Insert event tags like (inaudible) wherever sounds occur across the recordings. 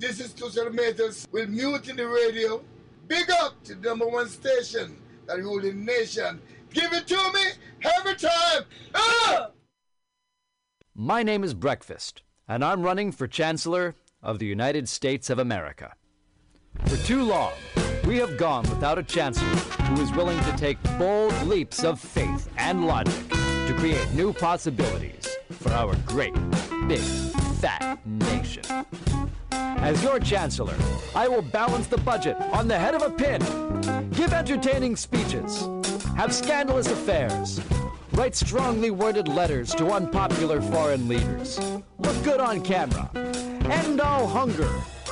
This is Tushar Metals with the Radio. Big up to the number one station that rule the nation. Give it to me every time. Ah! My name is Breakfast, and I'm running for Chancellor of the United States of America. For too long, we have gone without a Chancellor who is willing to take bold leaps of faith and logic to create new possibilities for our great, big, fat nation. As your Chancellor, I will balance the budget on the head of a pin, give entertaining speeches, have scandalous affairs, write strongly worded letters to unpopular foreign leaders, look good on camera, end all hunger,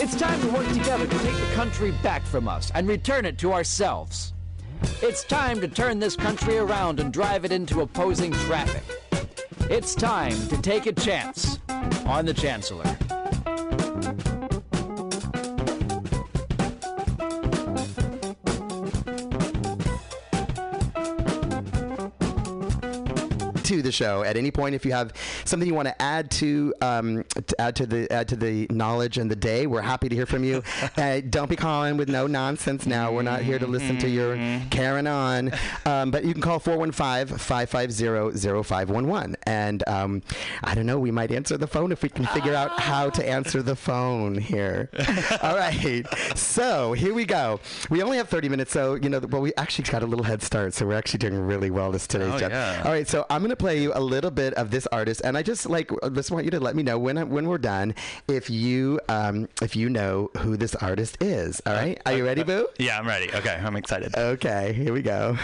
It's time to work together to take the country back from us and return it to ourselves. It's time to turn this country around and drive it into opposing traffic. It's time to take a chance on the Chancellor. To the show at any point. If you have something you want to add to um, to add to the add to the knowledge and the day we're happy to hear from you. (laughs) Uh, don't be calling with no nonsense now. We're not here to listen to your carrying on. Um, but you can call 415-550-0511 and um, I don't know we might answer the phone if we can figure out how to answer the phone here. (laughs) All right. So here we go. We only have 30 minutes so you know well we actually got a little head start so we're actually doing really well this today's Oh, job. yeah. all right, so I'm gonna play you a little bit of this artist, and I just like uh, just want you to let me know when I- when we're done if you um, if you know who this artist is. All right, are you ready, uh, uh, Boo? Yeah, I'm ready. Okay, I'm excited. Okay, here we go.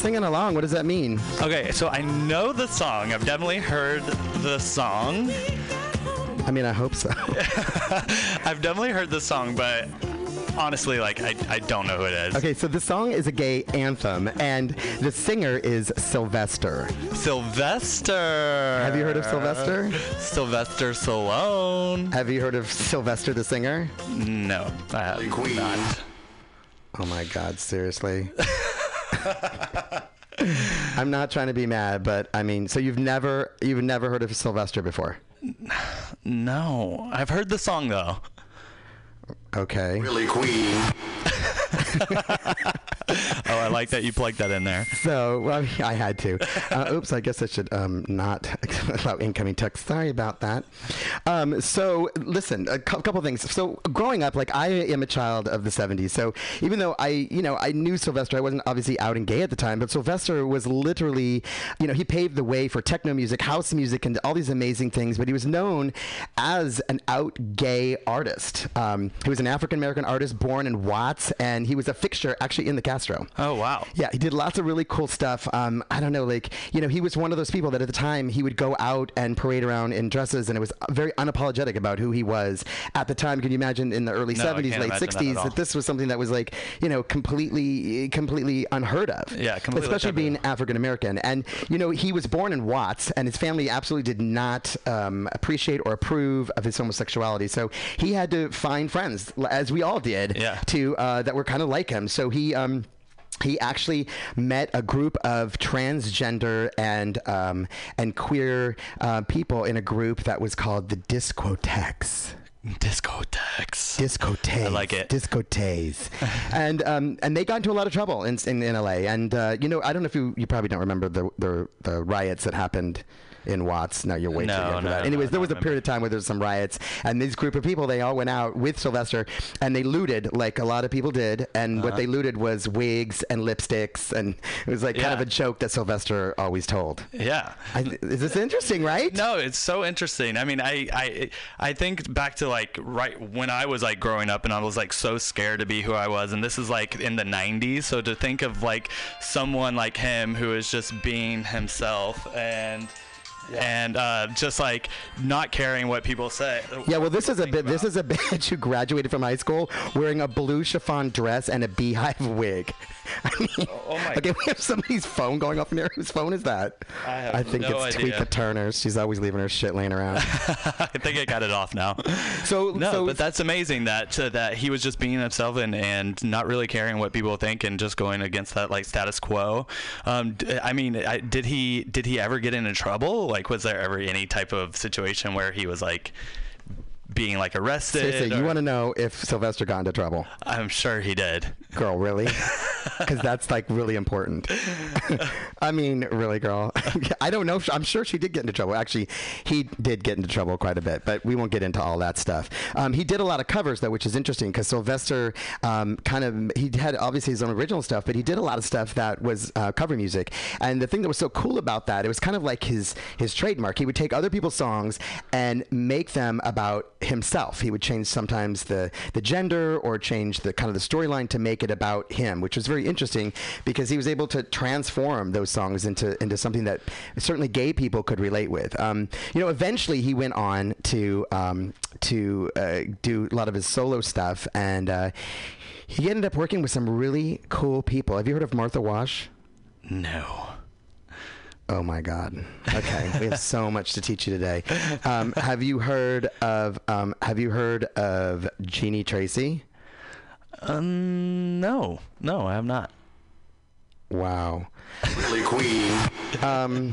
Singing along. What does that mean? Okay, so I know the song. I've definitely heard the song. I mean, I hope so. (laughs) I've definitely heard the song, but honestly, like I, I don't know who it is. Okay, so the song is a gay anthem, and the singer is Sylvester. Sylvester. Have you heard of Sylvester? Sylvester Stallone? Have you heard of Sylvester the singer? No, I have Queen. not. Oh my God, seriously. (laughs) I'm not trying to be mad, but I mean, so you've never you've never heard of Sylvester before? No, I've heard the song though. Okay. Really queen. (laughs) Oh, I like that you plugged that in there. So, well, I had to. Uh, oops, I guess I should um, not (laughs) allow incoming text. Sorry about that. Um, so, listen, a cou- couple things. So, growing up, like I am a child of the '70s. So, even though I, you know, I knew Sylvester, I wasn't obviously out and gay at the time, but Sylvester was literally, you know, he paved the way for techno music, house music, and all these amazing things. But he was known as an out gay artist. Um, he was an African American artist born in Watts, and he was a fixture actually in the Castro. Oh wow. Yeah, he did lots of really cool stuff. Um, I don't know, like you know, he was one of those people that at the time he would go out and parade around in dresses, and it was very unapologetic about who he was at the time. Can you imagine in the early No, '70s, can't late imagine that '60s that this was something that was like you know completely, completely unheard of. Yeah, completely especially being African American. And you know, he was born in Watts, and his family absolutely did not um, appreciate or approve of his homosexuality. So he had to find friends, as we all did, Yeah. to uh, that were kind of like him. So he. Um, he actually met a group of transgender and um, and queer uh, people in a group that was called the Discotheques. Discotheques. Discotheques. I like it. Discotheques. (laughs) and um, and they got into a lot of trouble in in, in LA. And uh, you know, I don't know if you you probably don't remember the the, the riots that happened in Watts. No, you're way No, too young for no, that. no, Anyways, there was a period of time where there was some riots, and this group of people they all went out with Sylvester, and they looted like a lot of people did. And Uh-huh. what they looted was wigs and lipsticks, and it was like kind of a joke that Sylvester always told. Yeah. I, is this interesting, right? No, it's so interesting. I mean, I, I I think back to like right when I was like growing up and I was like so scared to be who I was, and this is like in the '90s. So to think of like someone like him who is just being himself and and uh, just like not caring what people say. Yeah, well, this is a bit. This is a (laughs) bitch who graduated from high school wearing a blue chiffon dress and a beehive (laughs) wig. (laughs) I mean, oh my- okay, we have somebody's phone going off in here. Whose phone is that? I have think no it's idea. Tweeka Turner's. She's always leaving her shit laying around. I think I got it off now. So, No, so but that's amazing that uh, that he was just being himself and, and not really caring what people think and just going against that like status quo. Um, d- I mean, I, did he did he ever get into trouble? Like, was there ever any type of situation where he was like being like arrested? seriously, you want to know if Sylvester got into trouble? I'm sure he did. Girl, really? (laughs) Because that's like really important. (laughs) I mean, really, girl. (laughs) I don't know. If, I'm sure she did get into trouble. Actually, he did get into trouble quite a bit, but we won't get into all that stuff. Um, he did a lot of covers though, which is interesting because Sylvester um, kind of he had obviously his own original stuff, but he did a lot of stuff that was uh, cover music. And the thing that was so cool about that, it was kind of like his his trademark. He would take other people's songs and make them about himself. He would change sometimes the the gender or change the kind of the storyline to make it about him, which was very interesting because he was able to transform those songs into into something that certainly gay people could relate with. Um, you know, eventually he went on to um, to uh, do a lot of his solo stuff, and uh, he ended up working with some really cool people. Have you heard of Martha Wash? No. Oh my God. Okay, we have so much to teach you today. Um, have you heard of um, Have you heard of Jeannie Tracy? Um, no, no, I have not. Wow. Really queen. Um,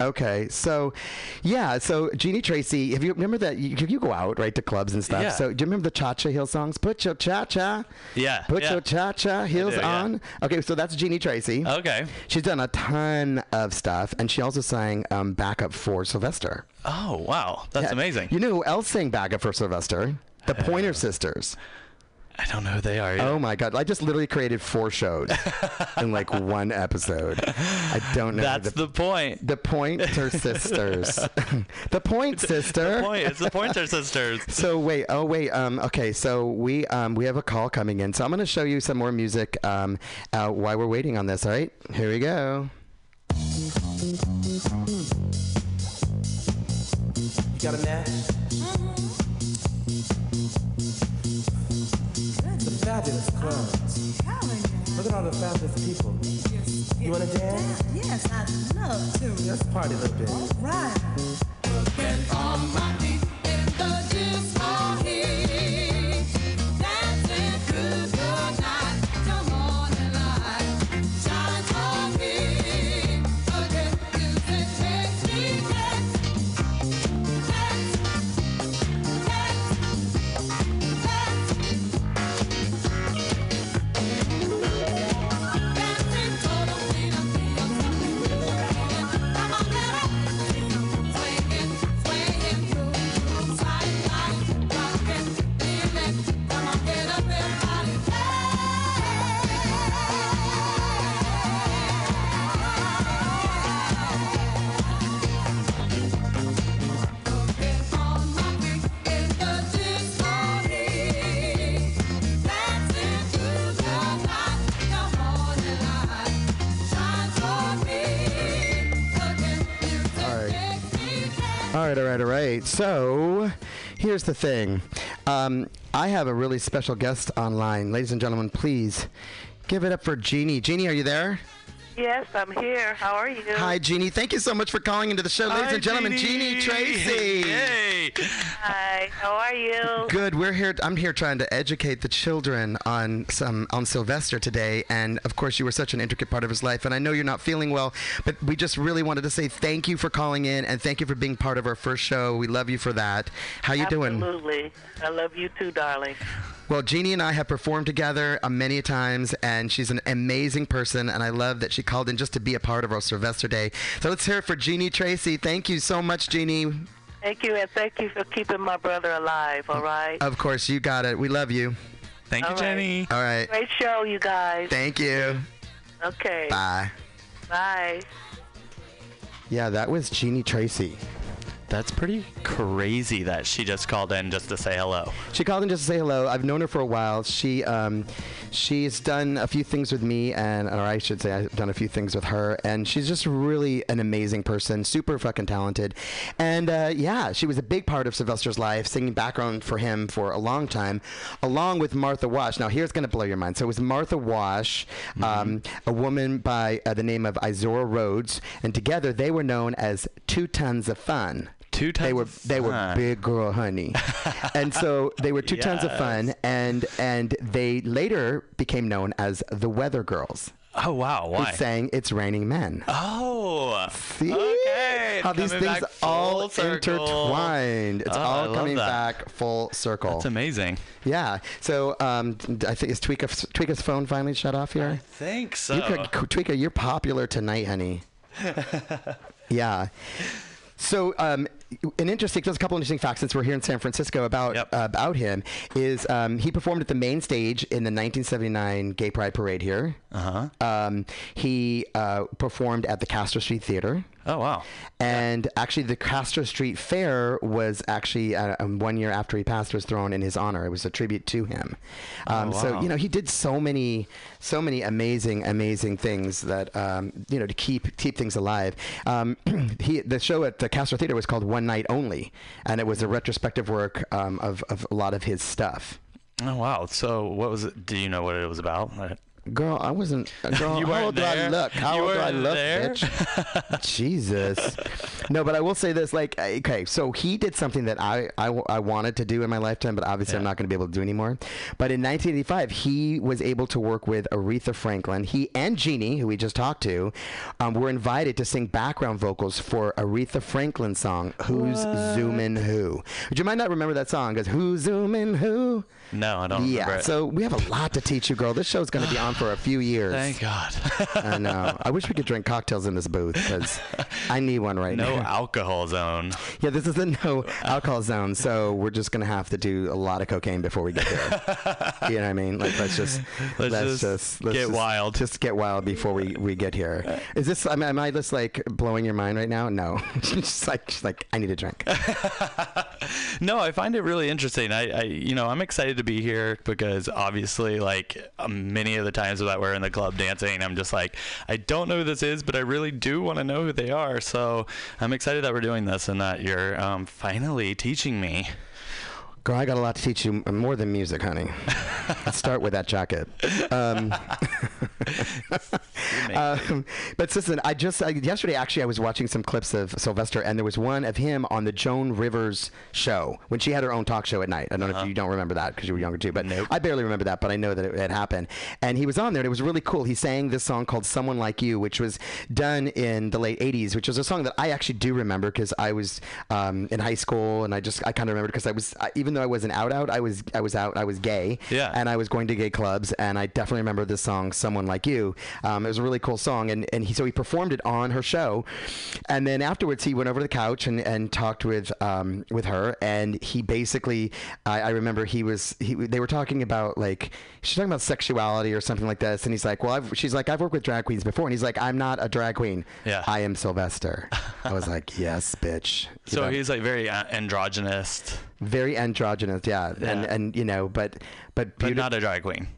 okay, so yeah, so Jeannie Tracy. Have you remember that you, you go out right to clubs and stuff? Yeah. So do you remember the Cha Cha Heels songs? Put your cha cha. Yeah, Put yeah. your cha cha heels do, yeah. on. Okay, so that's Jeannie Tracy. Okay. She's done a ton of stuff, and she also sang um, backup for Sylvester. Oh wow, that's Yeah. amazing. You know who else sang backup for Sylvester? The Pointer Sisters. I don't know who they are. Yet. Oh my god! I just literally created four shows in like (laughs) one episode. I don't know. that's the, the point. the Pointer Sisters. (laughs) the Point Sister. The Point. It's the Pointer Sisters. (laughs) So wait, oh wait, um, okay, so we um, we have a call coming in, so I'm gonna show you some more music um, uh, while we're waiting on this. All right, here we go. You got a match? The fat fabulous clubs. Look at all the fabulous people. You wanna dance? Yes, I'd love to. Let's party a little bit. Right. All All right, all right, all right. So, here's the thing. Um, I have a really special guest online. Ladies and gentlemen, please give it up for Jeannie. Jeannie, are you there? Yes, I'm here. How are you? Hi, Jeannie. Thank you so much for calling into the show. Ladies Hi, and gentlemen, Jeannie, Tracy. Yay! Hi. How are you? Good. We're here. I'm here trying to educate the children on some on Sylvester today, and of course, you were such an intricate part of his life. And I know you're not feeling well, but we just really wanted to say thank you for calling in and thank you for being part of our first show. We love you for that. How you doing? Absolutely. I love you too, darling. Well, Jeannie and I have performed together uh, many times, and she's an amazing person, and I love that she called in just to be a part of our Sylvester Day. So let's hear it for Jeannie Tracy. Thank you so much, Jeannie. Thank you, and thank you for keeping my brother alive. All right. Of course, you got it. We love you. Thank you, All right. Jenny. All right. Great show, you guys. Thank you. Okay. Bye. Bye. Yeah, that was Jeannie Tracy. That's pretty crazy that she just called in just to say hello. She called in just to say hello. I've known her for a while. She um, she's done a few things with me, and or I should say I've done a few things with her, and she's just really an amazing person, super fucking talented, and uh, yeah, she was a big part of Sylvester's life, singing background for him for a long time, along with Martha Wash. Now here's gonna blow your mind. So it was Martha Wash, um, a woman by uh, the name of Izora Rhodes, and together they were known as Two Tons of Fun. Two tons. They were they were big girl honey, and so they were two tons of (laughs) fun, and and they later became known as the Weather Girls. Oh wow, Who why? sang "It's Raining Men"? Oh, See okay. how these things all circle. intertwined. It's Oh, all coming that. back full circle. That's amazing. yeah. So um, I think is Tweeka Tweeka's phone finally shut off here. I think so. You could, Tweeka, you're popular tonight, honey. (laughs) yeah. So, um, an interesting, there's a couple interesting facts since we're here in San Francisco about Yep. uh, about him. Is um, he performed at the main stage in the 1979 Gay Pride Parade here? Uh huh. Um, he uh, performed at the Castro Street Theater. Oh wow. And actually, the Castro Street Fair was actually uh, um, one year after he passed was thrown in his honor. It was a tribute to him. Um, So wow. you know, he did so many, so many amazing, amazing things that um, you know to keep keep things alive. Um, (clears throat) he the show at the Castro Theater was called One Night Only, and it was a retrospective work um, of of a lot of his stuff. Oh wow. So what was it? Do you know what it was about? Girl, I wasn't. (laughs) Girl, You how old do I look? How You old do I look, there? bitch? (laughs) Jesus. No, but I will say this. Like, okay, so he did something that I I, I wanted to do in my lifetime, but obviously I'm not going to be able to do anymore. But in 1985, he was able to work with Aretha Franklin. He and Jeannie, who we just talked to, um, were invited to sing background vocals for Aretha Franklin's song "Who's Zoomin' Who." Would you might not remember that song? Because "Who's Zoomin' Who." No, I don't Yeah, so we have a lot to teach you, girl. This show's going to be on for a few years. Thank God. I know. I wish we could drink cocktails in this booth because I need one right no now. No alcohol zone. Yeah, this is a no alcohol zone, so we're just gonna have to do a lot of cocaine before we get there. (laughs) you know what I mean? Like, let's just Let's just let's get wild. Just get wild before we, we get here. Is this? I mean, am I just like blowing your mind right now? No, (laughs) just like just like I need a drink. (laughs) no, I find it really interesting. I, I, you know, I'm excited to be here because obviously, like um, many of the times that we're in the club dancing, I'm just like, I don't know who this is, but I really do want to know who they are. So I'm excited that we're doing this and that you're um, finally teaching me. Girl, I got a lot to teach you more than music, honey. Let's start with that jacket. Um, (laughs) um, but listen, I just I, yesterday actually I was watching some clips of Sylvester, and there was one of him on the Joan Rivers show when she had her own talk show at night. I don't know if you don't remember that because you were younger too, but I barely remember that, but I know that it had happened. And he was on there, and it was really cool. He sang this song called "Someone Like You," which was done in the late '80s, which was a song that I actually do remember because I was um, in high school, and I just I kind of remember because I was I, even though I wasn't out out, I was I was out, I was gay, Yeah. and I was going to gay clubs, and I definitely remember this song, "Someone Like You." Um, it was a really cool song, and, and he so he performed it on her show, and then afterwards he went over to the couch and, and talked with um, with her, and he basically I, I remember he was he they were talking about like she's talking about sexuality or something like this, and he's like, well, I've, she's like, I've worked with drag queens before, and he's like, I'm not a drag queen, Yeah. I am Sylvester. I was like, yes, bitch. (laughs) You So know? he's like very uh, androgynous, very androgynous, yeah, and Yeah. and you know, but but but not a drag queen.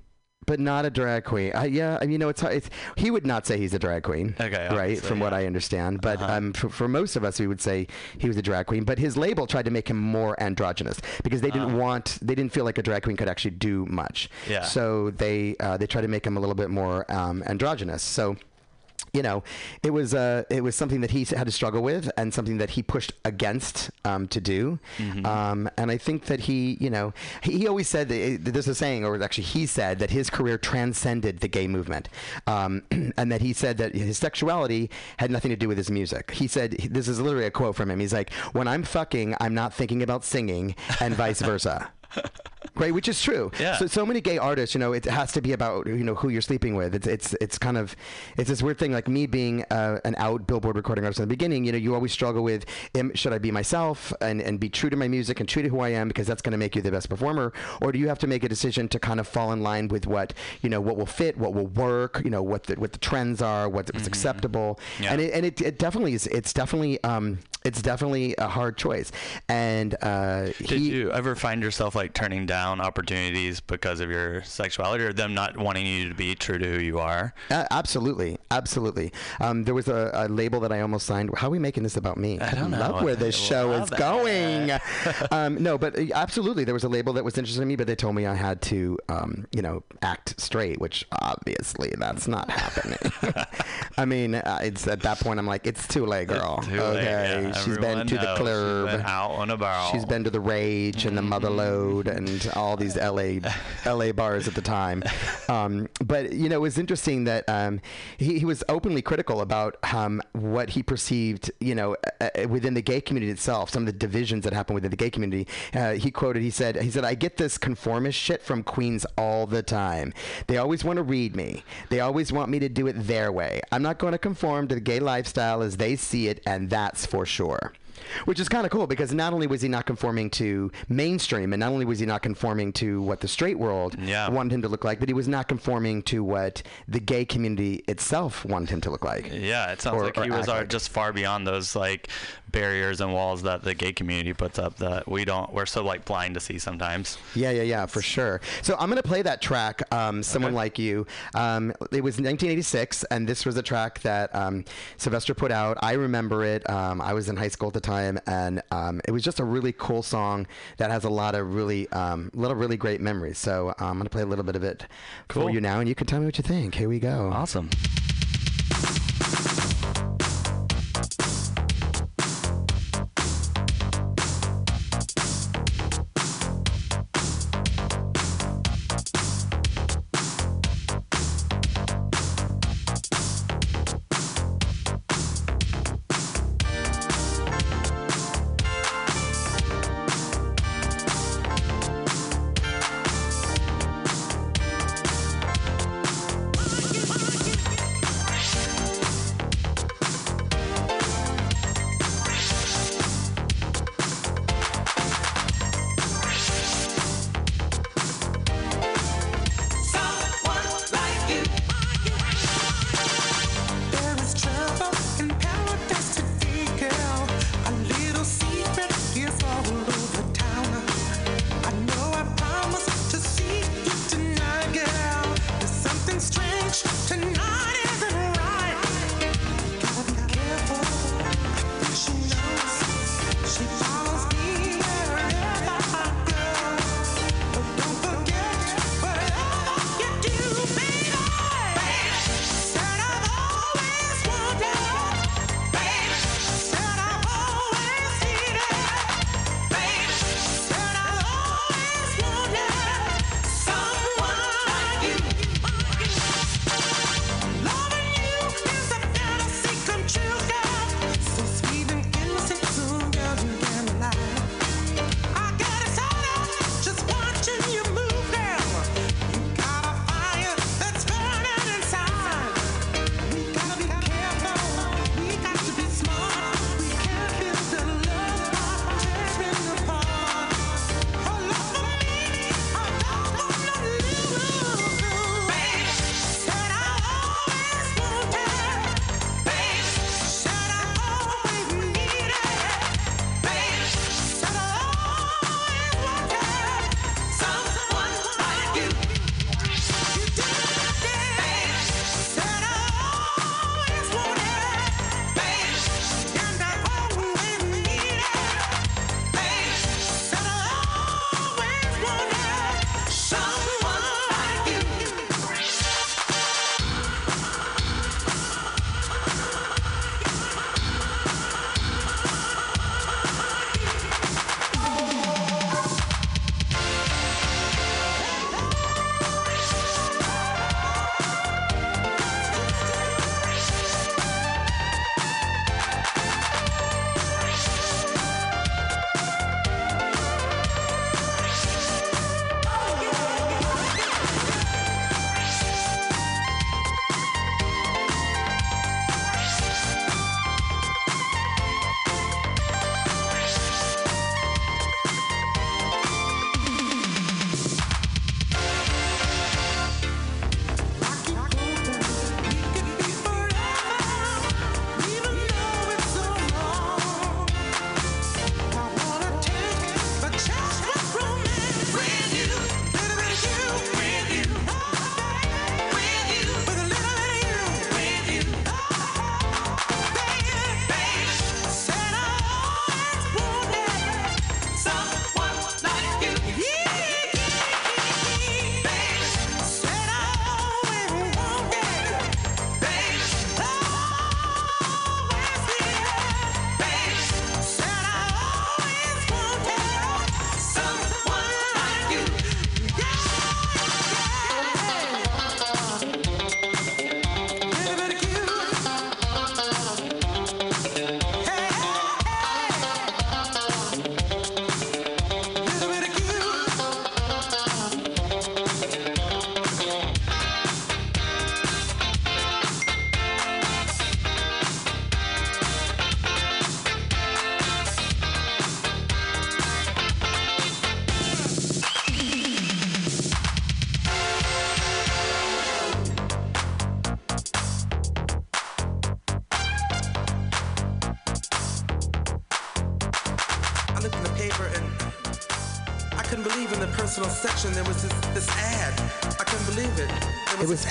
but not a drag queen. Uh, yeah, I mean, you know, it's, it's he would not say he's a drag queen. Okay, right, from what yeah. I understand. But Uh-huh. um, for, for most of us, we would say he was a drag queen. But his label tried to make him more androgynous because they didn't want, they didn't feel like a drag queen could actually do much. Yeah. So they uh, they tried to make him a little bit more um, androgynous. So you know, it was uh, it was something that he had to struggle with, and something that he pushed against um, to do. Mm-hmm. Um, and I think that he, you know, he, he always said that there's a saying, or actually he said that his career transcended the gay movement, um, (clears throat) and that he said that his sexuality had nothing to do with his music. He said this is literally a quote from him. He's like, "When I'm fucking, I'm not thinking about singing, and vice versa." (laughs) Right, which is true. Yeah. So so many gay artists, you know, it has to be about you know who you're sleeping with. It's it's it's kind of it's this weird thing. Like me being uh, an out Billboard recording artist in the beginning, you know, you always struggle with am, should I be myself and and be true to my music and true to who I am because that's going to make you the best performer, or do you have to make a decision to kind of fall in line with what you know what will fit, what will work, you know, what the what the trends are, what, what's acceptable, Yeah. and it and it, it definitely is. It's definitely um it's definitely a hard choice, and uh, Did he. you ever find yourself like turning down opportunities because of your sexuality or them not wanting you to be true to who you are? Uh, absolutely, absolutely. Um, there was a, a label that I almost signed. How are we making this about me? I don't know. love where this I show is going. (laughs) um, no, but uh, absolutely, there was a label that was interested in me, but they told me I had to, um, you know, act straight, which obviously that's not happening. (laughs) I mean, uh, it's at that point I'm like, it's too late, girl. Too late, okay, yeah. she's been to the club. She's been out on a barrel. She's been to the Rage and the Mother Lode and all these LA LA bars at the time. Um, but you know, it was interesting that um, he, he was openly critical about um, what he perceived, you know, uh, uh, within the gay community itself, some of the divisions that happen within the gay community. Uh, he quoted, he said, he said, I get this conformist shit from queens all the time. They always want to read me. They always want me to do it their way. I'm not going to conform to the gay lifestyle as they see it, and that's for sure. Which is kind of cool because not only was he not conforming to mainstream, and not only was he not conforming to what the straight world Yeah. wanted him to look like, but he was not conforming to what the gay community itself wanted him to look like. Yeah, it sounds Or- like he was like. just far beyond those like barriers and walls that the gay community puts up that we don't. We're so like blind to see sometimes. Yeah, yeah, yeah, for sure. So I'm going to play that track, um, Someone Okay. Like You. Um, it was 1986, and this was a track that um, Sylvester put out. I remember it. Um, I was in high school at the time, and um, it was just a really cool song that has a lot of really, um, of really great memories. So uh, I'm going to play a little bit of it for you now, and you can tell me what you think. Here we go. Awesome.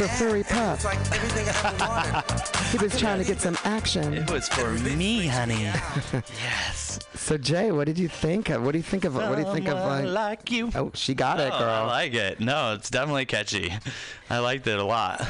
For furry pup. like everything I ever wanted. He was trying to get some action. It was for me, honey. yes. So Jay, what did you think of? What do you think of? What do you think of? Someone Uh, like you. oh, she got it, Oh, I girl. like it. No, it's definitely catchy. I liked it a lot.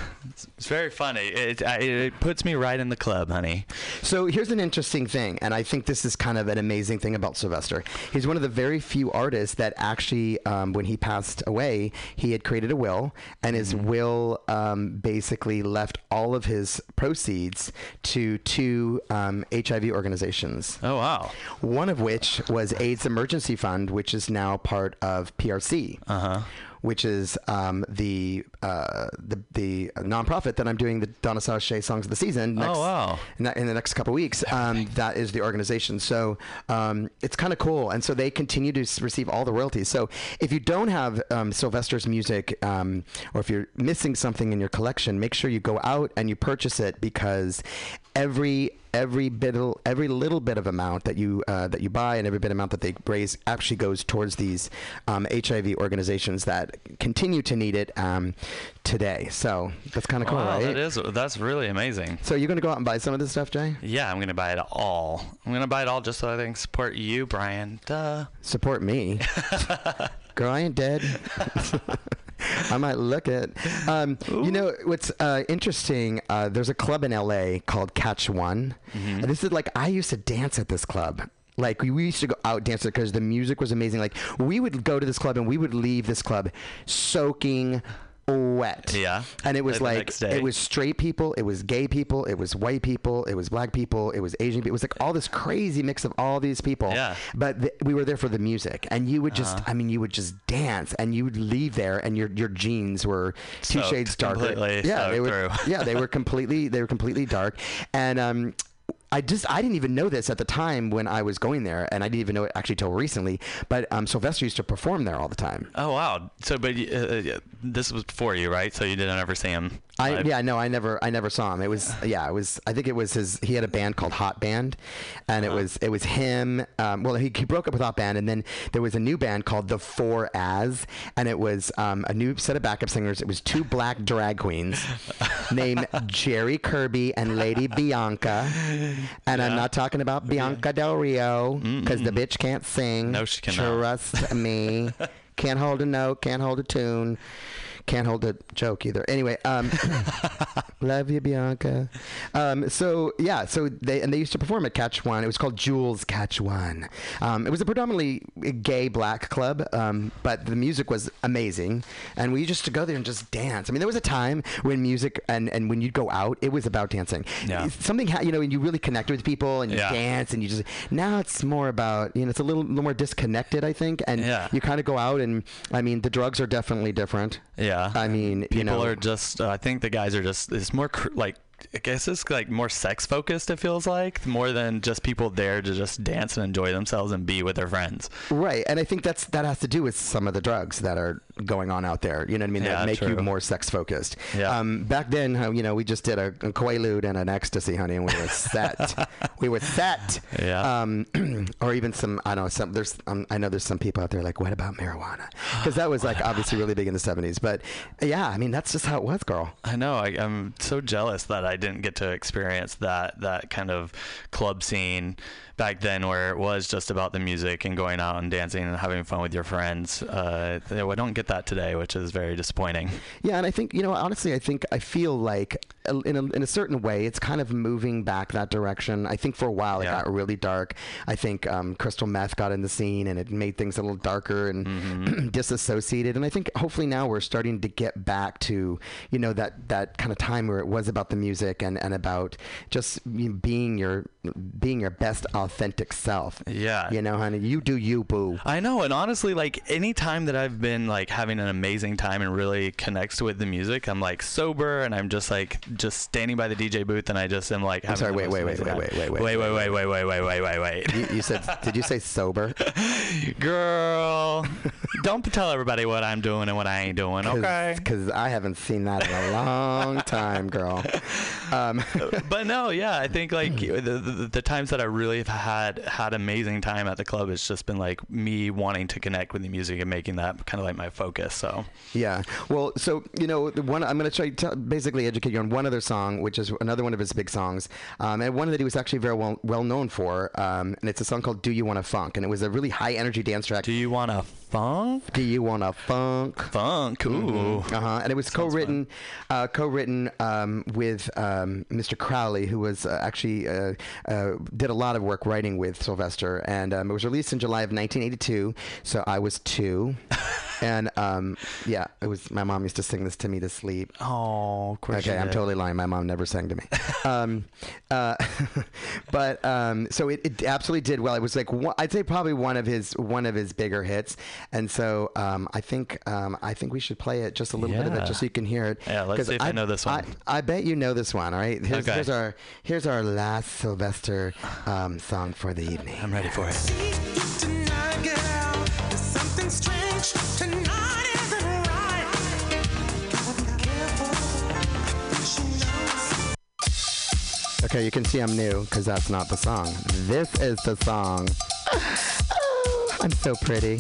It's, very funny. It, it puts me right in the club, honey. So here's an interesting thing, and I think this is kind of an amazing thing about Sylvester. He's one of the very few artists that actually, um, when he passed away, he had created a will, and his will um, basically left all of his proceeds to two um, HIV organizations. Oh wow. One of which was AIDS Emergency Fund, which is now part of PRC. Uh huh. Which is um, the, uh, the the nonprofit that I'm doing the Donna Sachet songs of the season. Next, Oh, wow. In, that, in the next couple weeks, um, that is the organization. So um, it's kind of cool, and so they continue to receive all the royalties. So if you don't have um, Sylvester's music, um, or if you're missing something in your collection, make sure you go out and you purchase it because every every bit every little bit of amount that you uh, that you buy and every bit amount that they raise actually goes towards these um, HIV organizations that continue to need it um, today. So that's kind of cool, wow, right? that is that's really amazing. So you're going to go out and buy some of this stuff, Jay? Yeah, I'm gonna buy it all. I'm gonna buy it all just so I can support you, Brian. Duh. Support me, (laughs) girl. I ain't dead. (laughs) I might look it. Um, you know what's uh, interesting? Uh, there's a club in LA called Catch One. And this is like I used to dance at this club. Like we, we used to go out dancing because the music was amazing. Like we would go to this club and we would leave this club soaking wet. Yeah. And it was Like it was straight people, it was gay people, it was white people, it was black people, it was Asian people. It was like all this crazy mix of all these people. Yeah. But th- we were there for the music, and you would just, Uh-huh. I mean, you would just dance, and you would leave there, and your your jeans were two Soaked, shades darker. yeah, they were. yeah, they were completely they were completely dark, and um. I just I didn't even know this at the time when I was going there, and I didn't even know it actually till recently. But um, Sylvester used to perform there all the time. Oh wow. So, but uh, uh, this was before you, right? So you didn't ever see him. I live? yeah no I never I never saw him. It was yeah it was I think it was his he had a band called Hot Band, and it was it was him. Um, well he, he broke up with Hot Band and then there was a new band called the Four As and it was um, a new set of backup singers. It was two black drag queens (laughs) named Jerry Kirby and Lady Bianca, and I'm not talking about Bianca Del Rio because the bitch can't sing. No, she cannot. Trust me. (laughs) can't hold a note. Can't hold a tune. Can't hold a joke either. Anyway, um, (laughs) love you, Bianca. Um, so yeah, so they and they used to perform at Catch One. It was called Jewel's Catch One. Um, it was a predominantly gay black club, um, but the music was amazing, and we used to go there and just dance. I mean, there was a time when music and and when you'd go out, it was about dancing. Yeah. Something ha- you know, and you really connected with people and you Yeah. dance and you just now it's more about you know it's a little, little more disconnected, I think, and Yeah. you kind of go out and I mean the drugs are definitely different. Yeah. I mean, people you know, are just. Uh, I think the guys are just. It's more cr- like. I guess it's like more sex focused. It feels like more than just people there to just dance and enjoy themselves and be with their friends. right, and I think that's that has to do with some of the drugs that are going on out there. You know what I mean? Yeah, that make you more sex focused. Yeah. Um, back then, uh, you know, we just did a, a Quaalude and an ecstasy, honey, and we were set. (laughs) we were set. Yeah. Um, (clears throat) or even some, I don't know, some. There's, um, I know there's some people out there like, what about marijuana? Because that was like (gasps) obviously really big in the '70s. But yeah, I mean, that's just how it was, girl. I know. I, I'm so jealous that I didn't get to experience that that kind of club scene back then, where it was just about the music and going out and dancing and having fun with your friends. Uh, I don't get that today, which is very disappointing. Yeah, and I think you know, honestly, I think I feel like uh, in a, in a certain way, it's kind of moving back that direction. I think for a while it Yeah. got really dark. I think um, crystal meth got in the scene, and it made things a little darker and Mm-hmm. (clears throat) disassociated. And I think hopefully now we're starting to get back to you know that that kind of time where it was about the music and and about just you know, being your being your best authentic self. Yeah. You know, honey, you do you, boo. I know, and honestly, like any time that I've been like having an amazing time and really connects with the music, I'm like sober and I'm just like just standing by the DJ booth and I just am like. I'm sorry. Wait, wait, wait, wait, wait, wait, wait, wait, wait, wait, wait, wait, wait, wait, wait. You, you said? Did you say sober? (laughs) Girl, don't tell everybody what I'm doing and what I ain't doing, okay? Because I haven't seen that in a long (laughs) time, girl. Um, but no, yeah, I think like (laughs) the, the, the times that I really have had had amazing time at the club, it's just been like me wanting to connect with the music and making that kind of like my focus. So Yeah. Well, so you know, the one I'm going to try to basically educate you on one other song, which is another one of his big songs, um, and one that he was actually very well well known for, um, and it's a song called "Do You Want to Funk," and it was a really high energy dance track. Do you want to funk? Do you want to funk? Funk, ooh. Uh huh. And it was co-written, uh, co-written um, with um, Mr. Cowley, who was uh, actually uh, uh, did a lot of work writing with Sylvester, and um, it was released in July of 1982. So I was two, (laughs) and um, yeah, it was. My mom used to sing this to me to sleep. Oh, of course. Okay, I'm totally lying. My mom never sang to me. (laughs) um, uh, (laughs) but um, so it, it absolutely did well. It was like one, I'd say probably one of his one of his bigger hits. And so um, I think um, I think we should play it just a little bit of it just so you can hear it. Yeah, let's 'Cause see if I know this one. I, I bet you know this one. All right. Here's, Okay. here's our here's our last Sylvester um, song for the evening. I'm ready for it. Okay, you can see I'm new because that's not the song. This is the song. (laughs) Oh, I'm so pretty.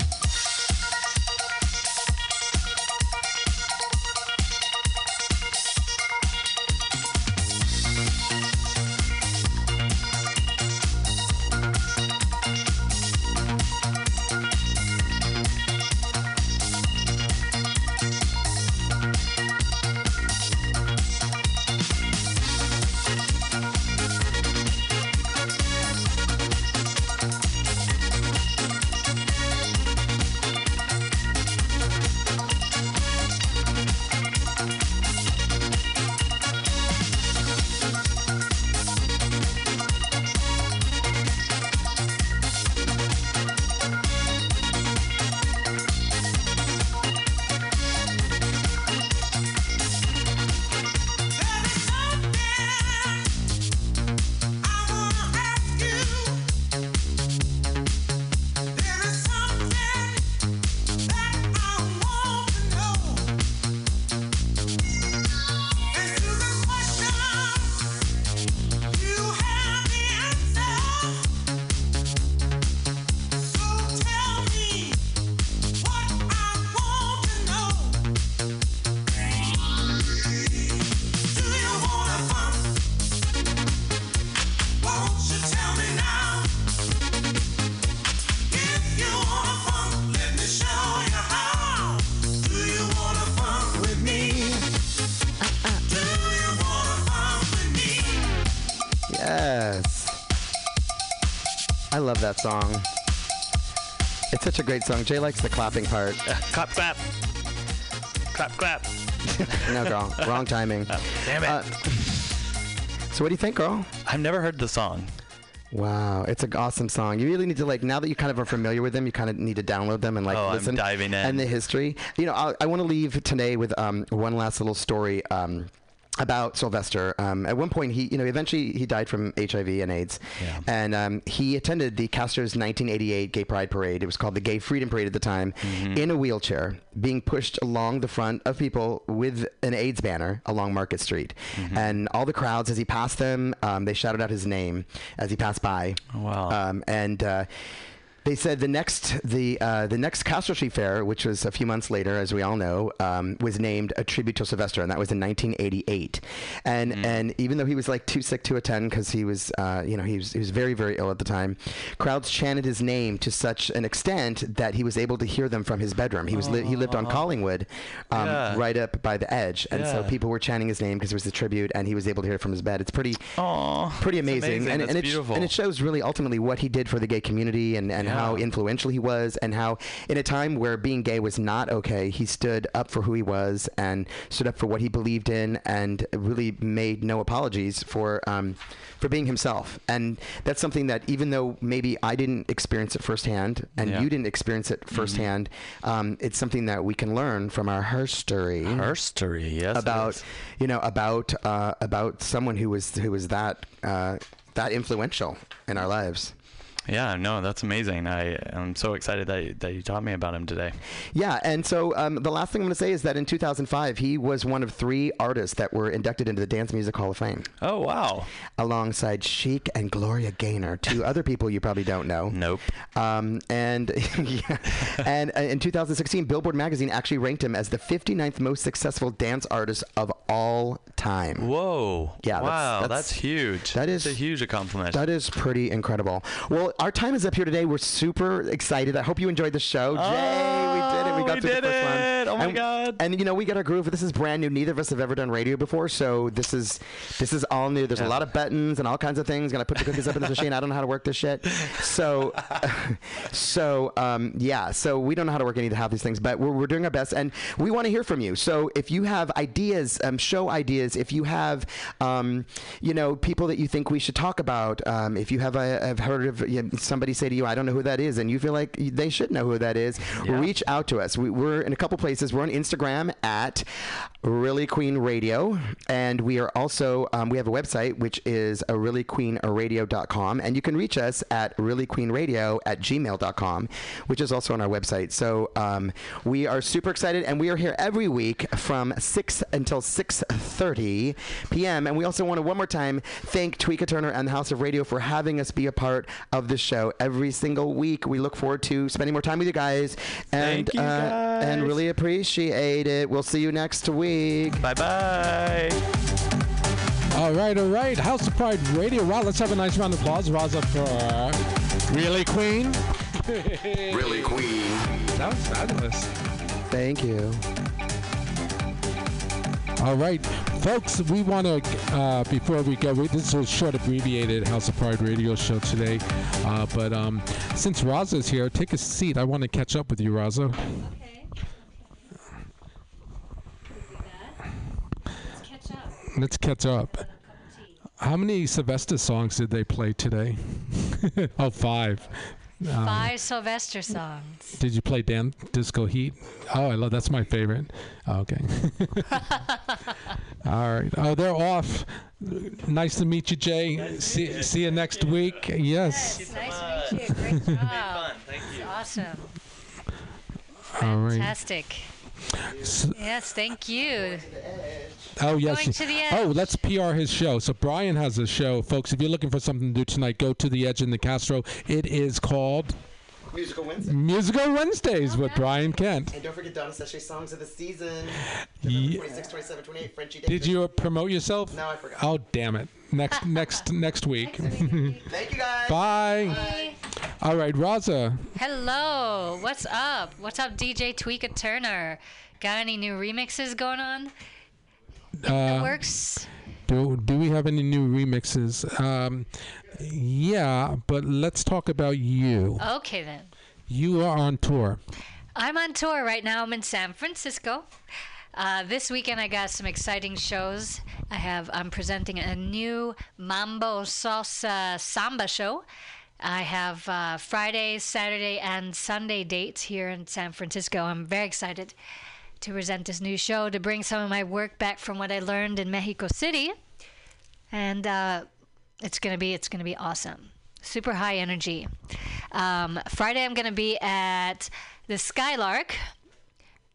Love that song. It's such a great song. Jay likes the clapping part. clap, clap. Clap, clap. (laughs) no, girl. Wrong timing. Damn it. Uh, so what do you think, girl? I've never heard the song. Wow, it's an awesome song. You really need to like now that you kind of are familiar with them, you kind of need to download them and like Oh, I'm listen. diving in. And the history. You know, I, I want to leave today with um, one last little story. Um, about Sylvester. Um, at one point, he, you know, eventually he died from HIV and AIDS, Yeah. and um, he attended the Castro's 1988 Gay Pride Parade. It was called the Gay Freedom Parade at the time, Mm-hmm. in a wheelchair, being pushed along the front of people with an AIDS banner along Market Street, Mm-hmm. and all the crowds as he passed them, um, they shouted out his name as he passed by. Wow. Um, and uh, they said the next the uh, the next Castro Street Fair, which was a few months later, as we all know, um, was named a tribute to Sylvester, and that was in 1988. And and even though he was like too sick to attend because he was uh, you know he was he was very very ill at the time, crowds chanted his name to such an extent that he was able to hear them from his bedroom. He was li- he lived on Collingwood, um, Yeah. right up by the edge, and so people were chanting his name because it was a tribute, and he was able to hear it from his bed. It's pretty Aw, pretty amazing, amazing. and and it, and it shows really ultimately what he did for the gay community and, and how Yeah. influential he was, and how in a time where being gay was not okay, he stood up for who he was and stood up for what he believed in, and really made no apologies for um, for being himself. And that's something that even though maybe I didn't experience it firsthand, and Yeah. you didn't experience it firsthand, um, it's something that we can learn from our history Herstory, yes. about is. you know about uh, about someone who was who was that uh, that influential in our lives. Yeah, no, that's amazing. I am so excited that you, that you taught me about him today. Yeah, and so um, the last thing I'm going to say is that in 2005 he was one of three artists that were inducted into the Dance Music Hall of Fame, Oh wow. alongside Chic and Gloria Gaynor, two (laughs) other people you probably don't know. Nope. Um, and (laughs) yeah, and uh, in 2016, Billboard magazine actually ranked him as the 59th most successful dance artist of all time. Whoa. Yeah, Wow, that's, that's- huge. that That's a huge accomplishment. That is pretty incredible. Well, our time is up here today. We're super excited. I hope you enjoyed the show. Oh, Jay, we did it. We Oh, got we through the first one. it. Oh my and, God. And you know, we got our groove. This is brand new. Neither of us have ever done radio before, so this is this is all new. There's a lot of buttons and all kinds of things. Gonna put the cookies up in this machine. I don't know how to work this shit. So, (laughs) so um, yeah. So we don't know how to work any of half these things, but we're, we're doing our best, and we want to hear from you. So if you have ideas, um, show ideas. If you have, um, you know, people that you think we should talk about. Um, if you have, a, have heard of you know, somebody say to you, "I don't know who that is," and you feel like they should know who that is, Yeah. reach out to us. We, we're in a couple places. We're on Instagram at Really Queen Radio, and we are also um, we have a website which is a reallyqueenradio.com, and you can reach us at reallyqueenradio at gmail.com, which is also on our website. So um, we are super excited, and we are here every week from six until six thirty p.m. And we also want to one more time thank Tweeka Turner and the House of Radio for having us be a part of the show every single week. We look forward to spending more time with you guys, and Thank you, uh, and really appreciate it. We'll see you next week. Bye bye. All right, all right. House of Pride Radio. Wow, let's have a nice round of applause. Raza for Really Queen. (laughs) Really Queen. That was fabulous. Thank you. All right, folks, we want to, uh, before we go, we, this is a short abbreviated House of Pride radio show today. Uh, but um, since Raza's here, take a seat. I want to catch up with you, Raza. Okay. Let's catch up. Let's catch up. How many Sylvester songs did they play today? (laughs) oh, five. Um, Five Sylvester songs. Did you play Dance Disco Heat? Oh, I love that's my favorite. Oh, okay. (laughs) All right. Oh, they're off. Nice to meet you, Jay. see, see you next week. Yes. Nice to meet you. Great job. Thank you. Awesome. All right. Fantastic. S- Yes, thank you. Oh yes. Going to the Oh, let's PR his show. So Brian has a show, folks. If you're looking for something to do tonight, go to the Edge in the Castro. It is called Musical Wednesday. Musical Wednesdays oh, with Brian Kent. And don't forget Donna Sachet's songs of the season. Ye- 26, 27, 28, Frenchie Did you promote yourself? No, I forgot. Oh, damn it. (laughs) Next next next week. Thank you guys. Bye. Bye. All right, Raza. Hello. What's up? What's up, DJ Tweeka Turner? Got any new remixes going on? Uh, Works. do, do we have any new remixes? Um, yeah, but let's talk about you. Okay then. You are on tour. I'm on tour right now. I'm in San Francisco. Uh, this weekend I got some exciting shows. I have I'm presenting a new mambo salsa samba show. I have uh, Friday, Saturday, and Sunday dates here in San Francisco. I'm very excited to present this new show to bring some of my work back from what I learned in Mexico City, and uh, it's gonna be it's gonna be awesome. Super high energy. Um, Friday I'm gonna be at the Skylark.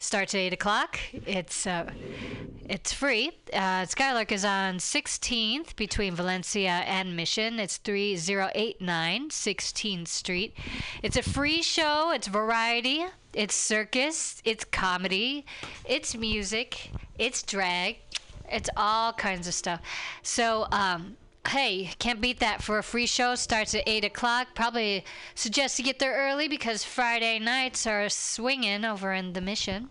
Starts at eight o'clock. It's uh, it's free. Uh, Skylark is on 16th between Valencia and Mission. It's 3089 16th Street. It's a free show. It's variety. It's circus. It's comedy. It's music. It's drag. It's all kinds of stuff. So, um, hey, can't beat that for a free show. Starts at 8 o'clock. Probably suggest you get there early because Friday nights are swinging over in the Mission.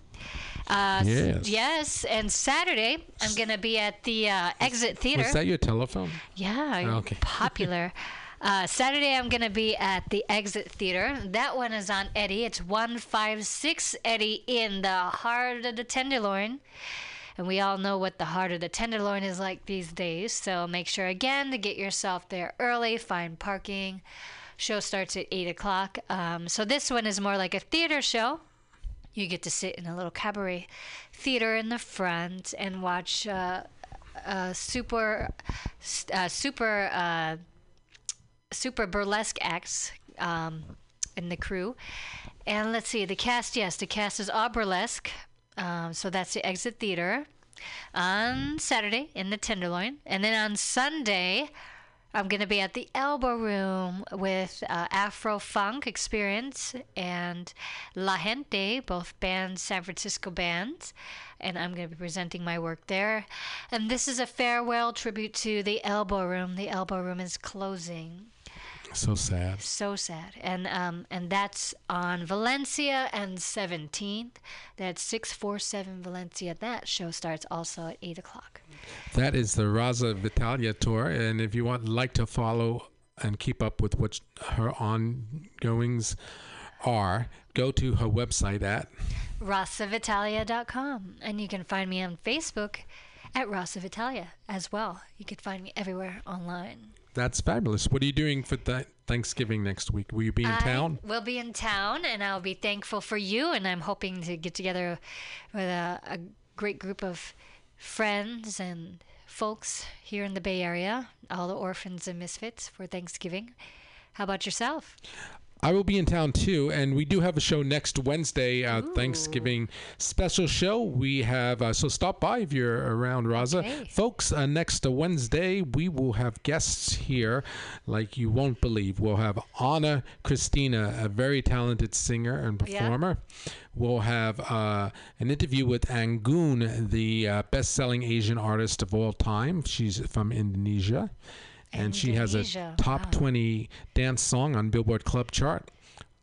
Uh, Yes. yes, and Saturday I'm gonna be at the uh, Exit Theater. Was that your telephone? Yeah, Oh, okay. (laughs) popular. Uh, Saturday, I'm going to be at the Exit Theater. That one is on Eddie. It's 156 Eddie in the heart of the Tenderloin. And we all know what the heart of the Tenderloin is like these days. So make sure, again, to get yourself there early, find parking. Show starts at 8 o'clock. Um, so this one is more like a theater show. You get to sit in a little cabaret theater in the front and watch uh, uh, super, uh, super, uh, super burlesque acts um, in the crew. And let's see, the cast, yes, the cast is all burlesque. Um, so that's the Exit Theater on Saturday in the Tenderloin. And then on Sunday, I'm going to be at the Elbow Room with uh, Afro Funk Experience and La Gente, both bands, San Francisco bands. And I'm going to be presenting my work there. And this is a farewell tribute to the Elbow Room. The Elbow Room is closing. So sad. So sad. And um, and that's on Valencia and 17th. That's 647 Valencia. That show starts also at 8 o'clock. That is the Raza Vitalia tour, and if you want like to follow and keep up with what her ongoings are, go to her website at rossavitalia.com and you can find me on Facebook at Rossa Vitalia as well. You can find me everywhere online. That's fabulous. What are you doing for th- Thanksgiving next week? Will you be in I town? will be in town, and I'll be thankful for you. And I'm hoping to get together with a, a great group of friends and folks here in the Bay Area, all the orphans and misfits for Thanksgiving. How about yourself? I will be in town too, and we do have a show next Wednesday, uh, Thanksgiving special show. We have uh, so stop by if you're around, Raza, folks. Uh, next Wednesday, we will have guests here, like you won't believe. We'll have Anna Christina, a very talented singer and Yeah. performer. We'll have uh, an interview with Anggun, the uh, best-selling Asian artist of all time. She's from Indonesia. And she has a top 20 dance song on Billboard Club chart.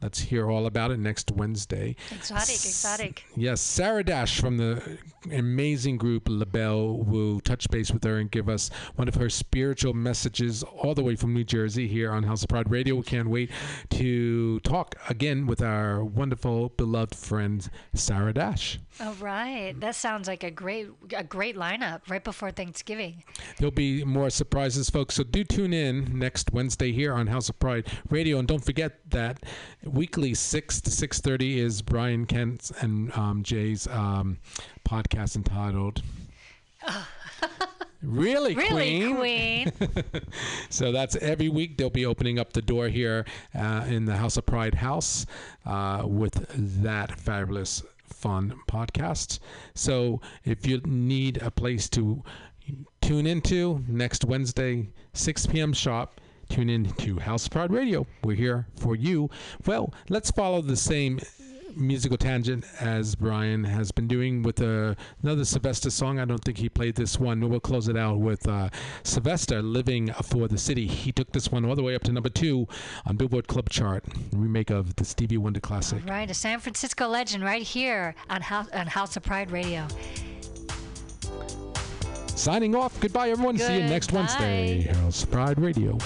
Let's hear all about it next Wednesday. Exotic, exotic. Yes, Sarah Dash from the amazing group LaBelle will touch base with her and give us one of her spiritual messages all the way from New Jersey here on House of Pride Radio. We can't wait to talk again with our wonderful, beloved friend, Sarah Dash. All right, that sounds like a great a great lineup right before Thanksgiving. There'll be more surprises, folks. So do tune in next Wednesday here on House of Pride Radio, and don't forget that weekly six to six thirty is Brian Kent's and um, Jay's um, podcast entitled (laughs) "Really, Really, Queen." Queen. (laughs) so that's every week. They'll be opening up the door here uh, in the House of Pride house uh, with that fabulous, fun podcast. So if you need a place to tune into next Wednesday, 6 p.m. sharp. Tune in to House of Pride Radio. We're here for you. Well, let's follow the same musical tangent as Brian has been doing with uh, another Sylvester song. I don't think he played this one. We'll close it out with uh, Sylvester Living for the City. He took this one all the way up to number two on Billboard Club Chart, remake of the Stevie Wonder classic. Right, a San Francisco legend right here on House, on House of Pride Radio. Signing off. Goodbye, everyone. See you next Wednesday. House Pride Radio.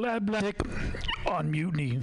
Flat Black on Mutiny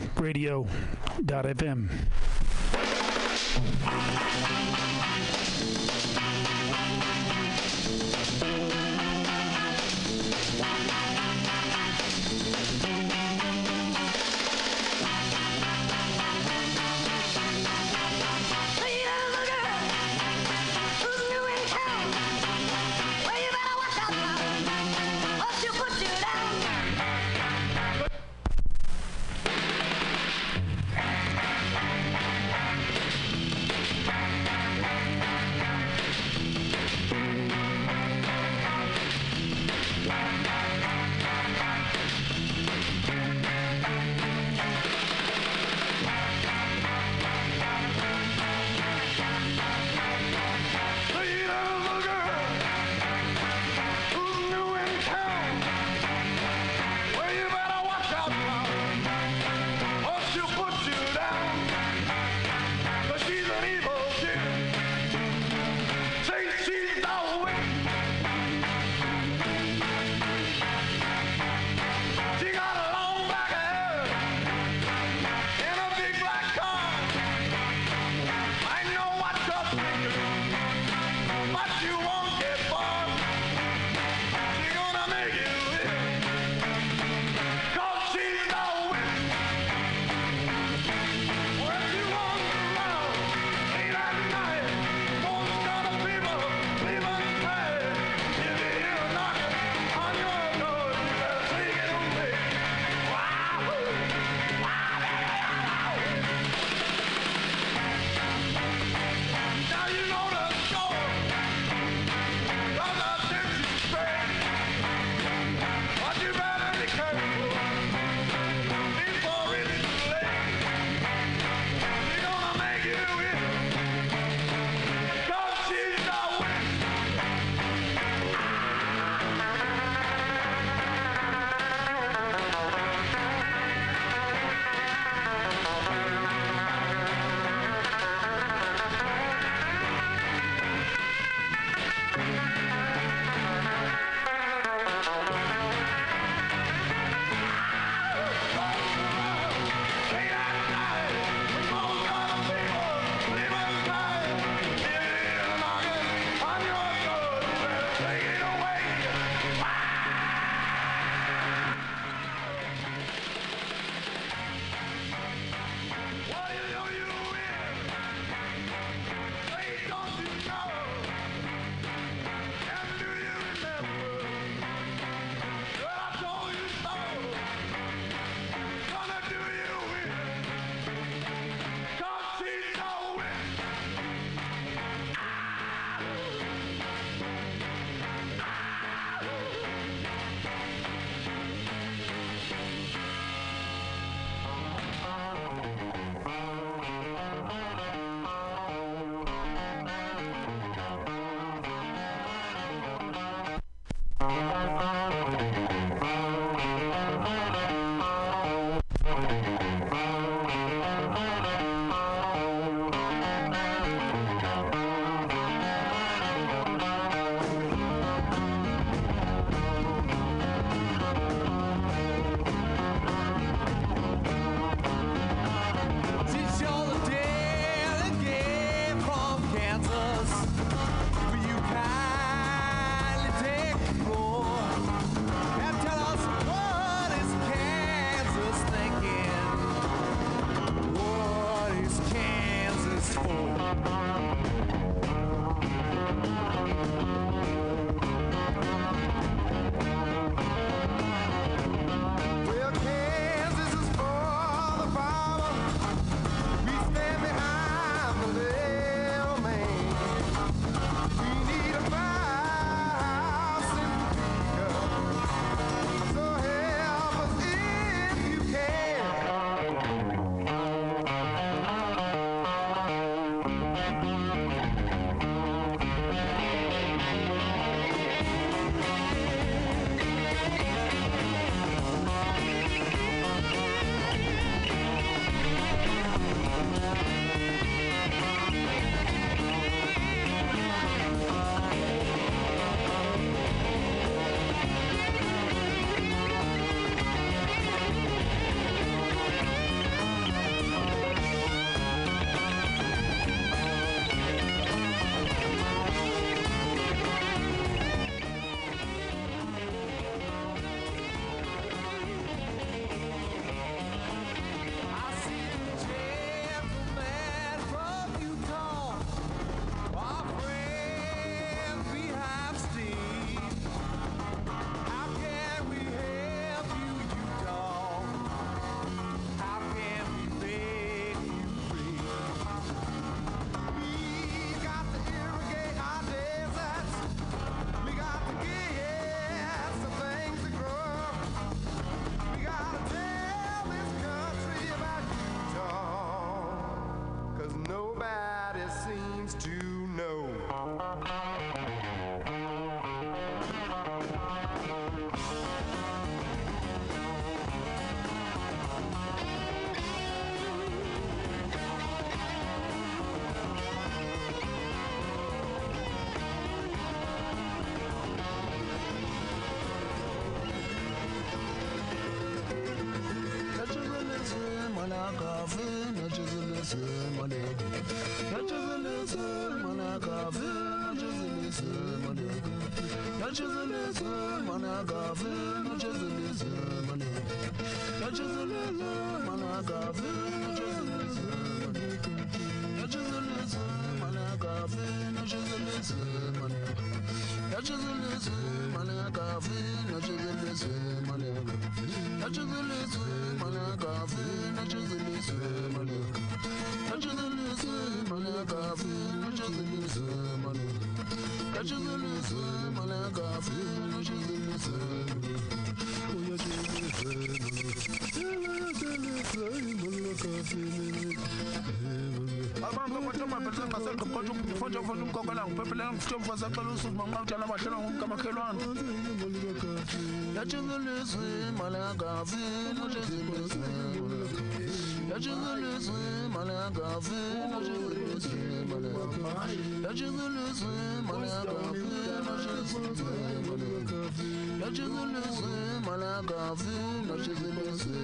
ungaphambelisa ngasenga kodwa ngifonja ufonja umgogolangu phephelela ngifuthovu kwasacela usuku manginqawutshana abahlelwa ngumkamakhelwane yatshingelizwi malengagafi notshingelizwi yatshingelizwi malengagafi notshingelizwi yatshingelizwi malengagafi notshingelizwi yatshingelizwi malengagafi notshingelizwi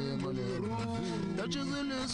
yatshingelizwi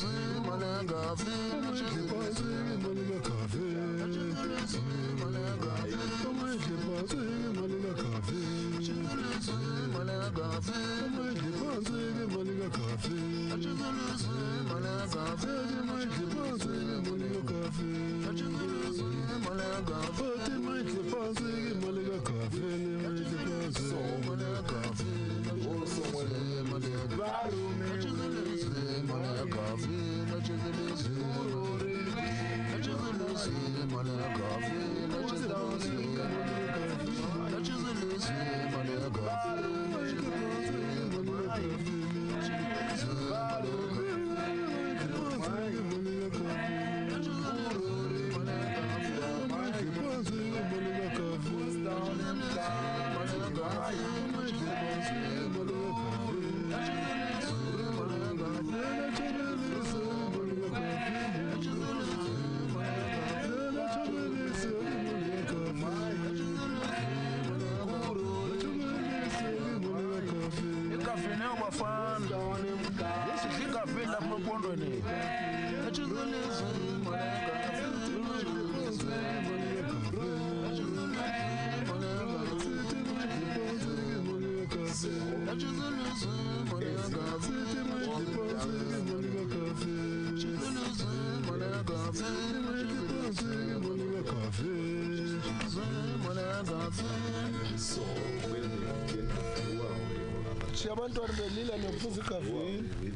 abantwana belila nephuza igavini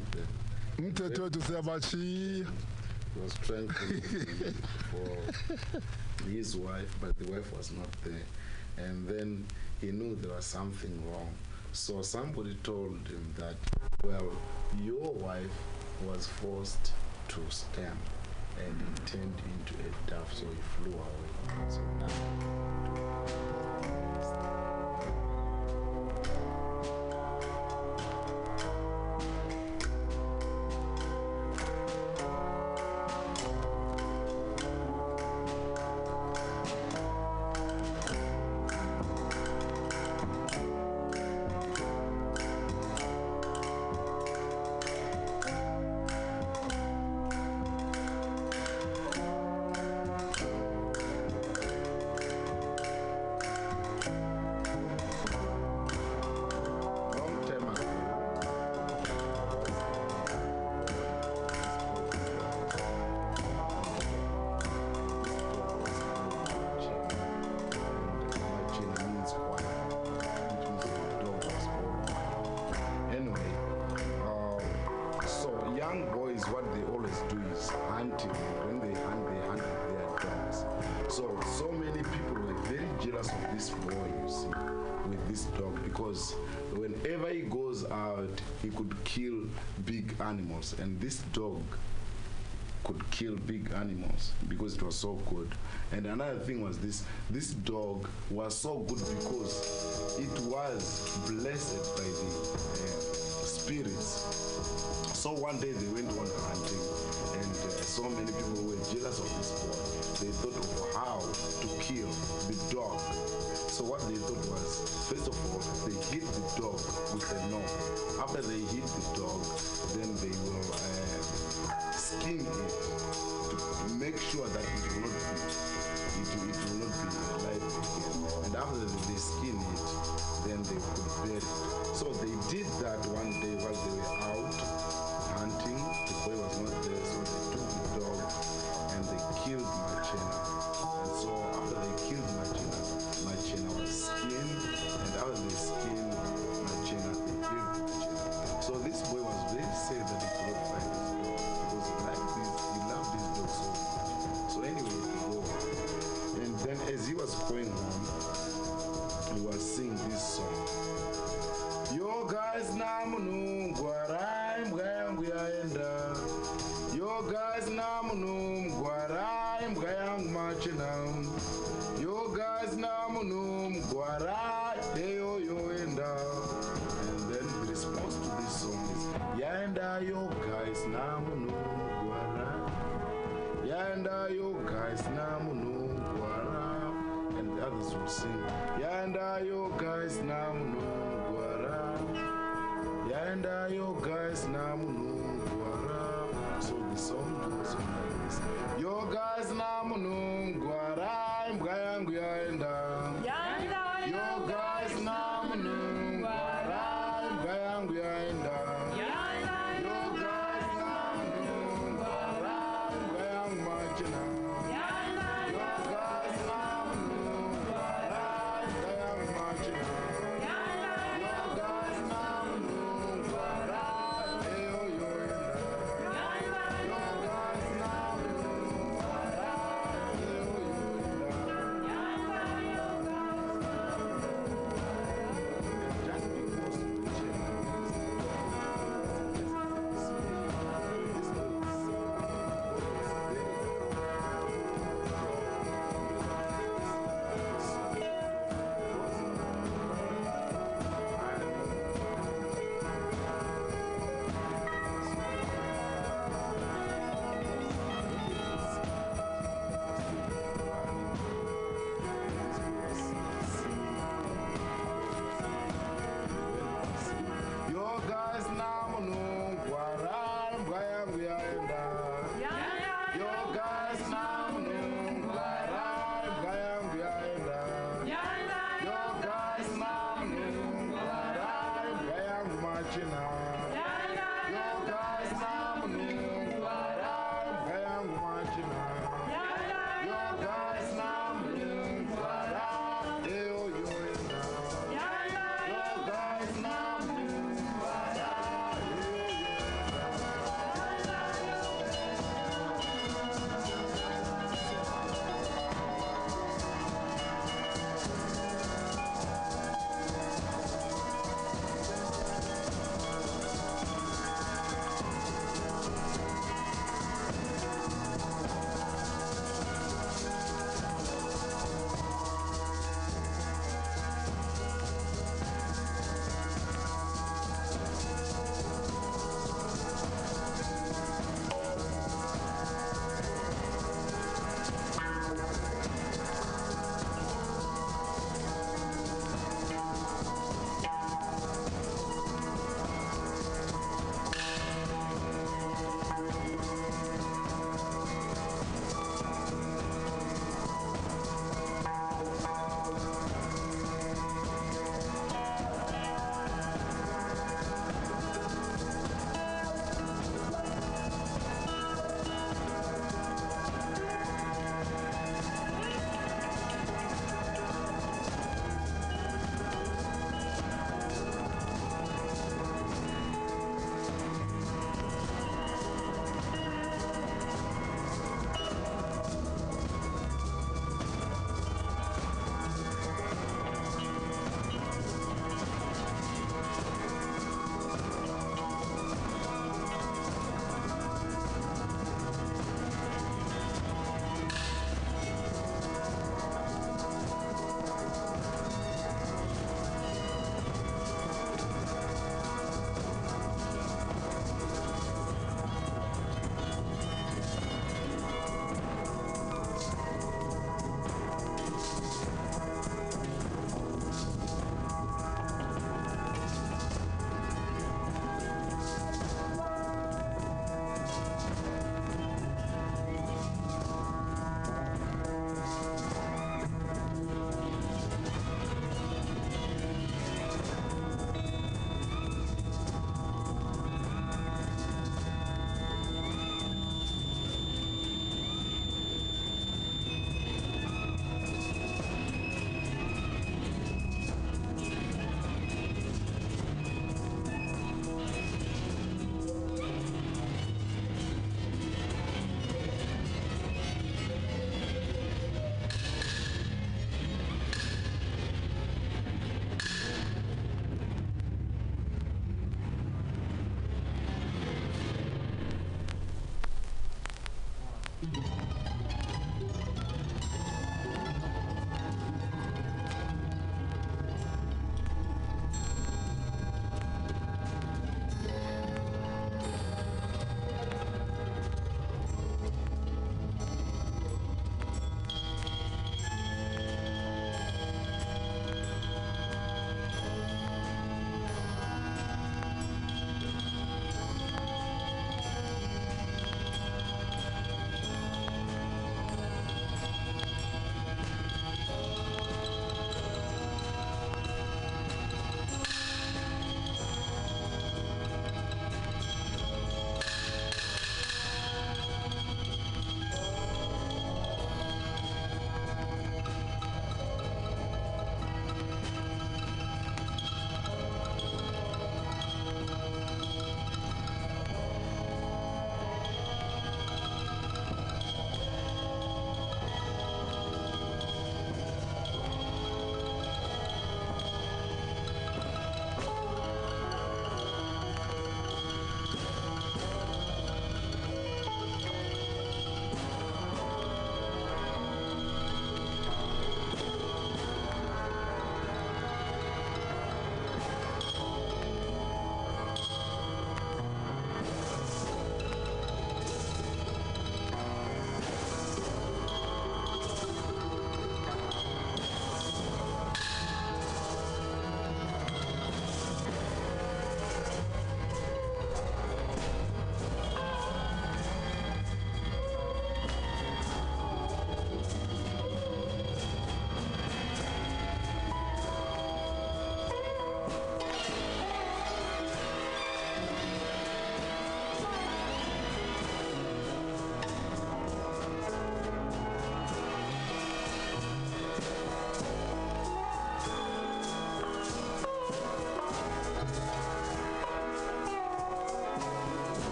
umthetho wethu siyabatshiya was trying to look for his wife, but the wife was not there. And then he knew there was something wrong. So somebody told him that, well, your wife was forced to stand and it turned into a dove, so he flew away. So now. And this dog could kill big animals because it was so good. And another thing was this this dog was so good because it was blessed by the uh, spirits. So one day they went on hunting, and uh, so many people were jealous of this boy. They thought of how to kill the dog. So what they thought was, first of all, sure that it will not be it, it will not be alive again. And after they skin it, then they could bury it. So they did that one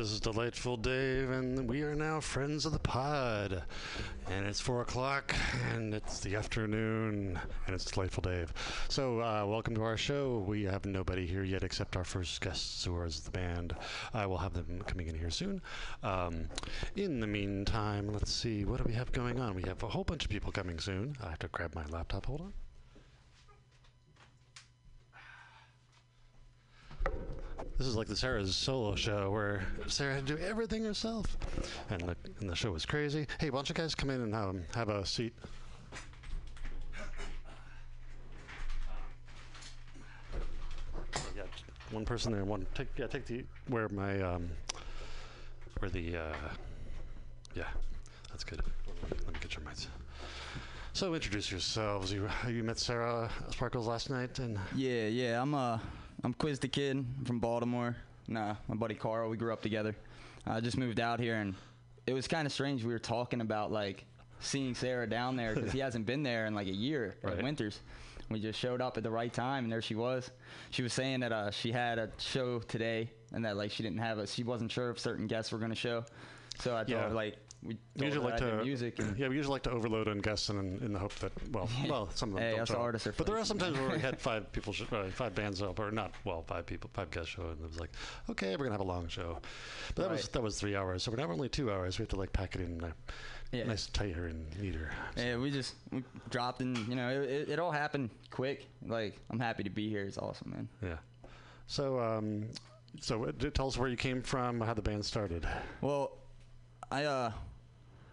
this is Delightful Dave, and we are now friends of the pod. And it's four o'clock, and it's the afternoon, and it's Delightful Dave. So, uh, welcome to our show. We have nobody here yet except our first guests, who are the band. I will have them coming in here soon. Um, in the meantime, let's see, what do we have going on? We have a whole bunch of people coming soon. I have to grab my laptop. Hold on. This is like the Sarah's solo show where Sarah had to do everything herself, and the and the show was crazy. Hey, why don't you guys come in and um, have a seat? Yeah, one person there. One take yeah take the where my um where the uh yeah that's good. Let me get your mics. So introduce yourselves. You you met Sarah Sparkles last night and Yeah, yeah. I'm uh I'm Quiz the Kid I'm from Baltimore. Nah, my buddy Carl. We grew up together. I just moved out here, and it was kind of strange. We were talking about like seeing Sarah down there because he (laughs) hasn't been there in like a year Right. Winters. We just showed up at the right time, and there she was. She was saying that uh, she had a show today, and that like she didn't have a. She wasn't sure if certain guests were gonna show. So I Yeah. thought like we usually like to music and (clears throat) yeah, we usually like to overload on guests in, in the hope that well, (laughs) well, some of them Hey, don't us show up. artists are But there are sometimes where we had (laughs) five people, sh- uh, five bands show up, or not, well, five people, five guests show, and it was like, okay, we're gonna have a long show. But that was that was three hours, so we're now only two hours. We have to like pack it in uh, Yeah. nice, tighter, and neater. Yeah, we just we dropped and You know, it, it, it all happened quick. Like I'm happy to be here. It's awesome, man. Yeah. So, um, so uh, tell us where you came from, how the band started. Well, I uh,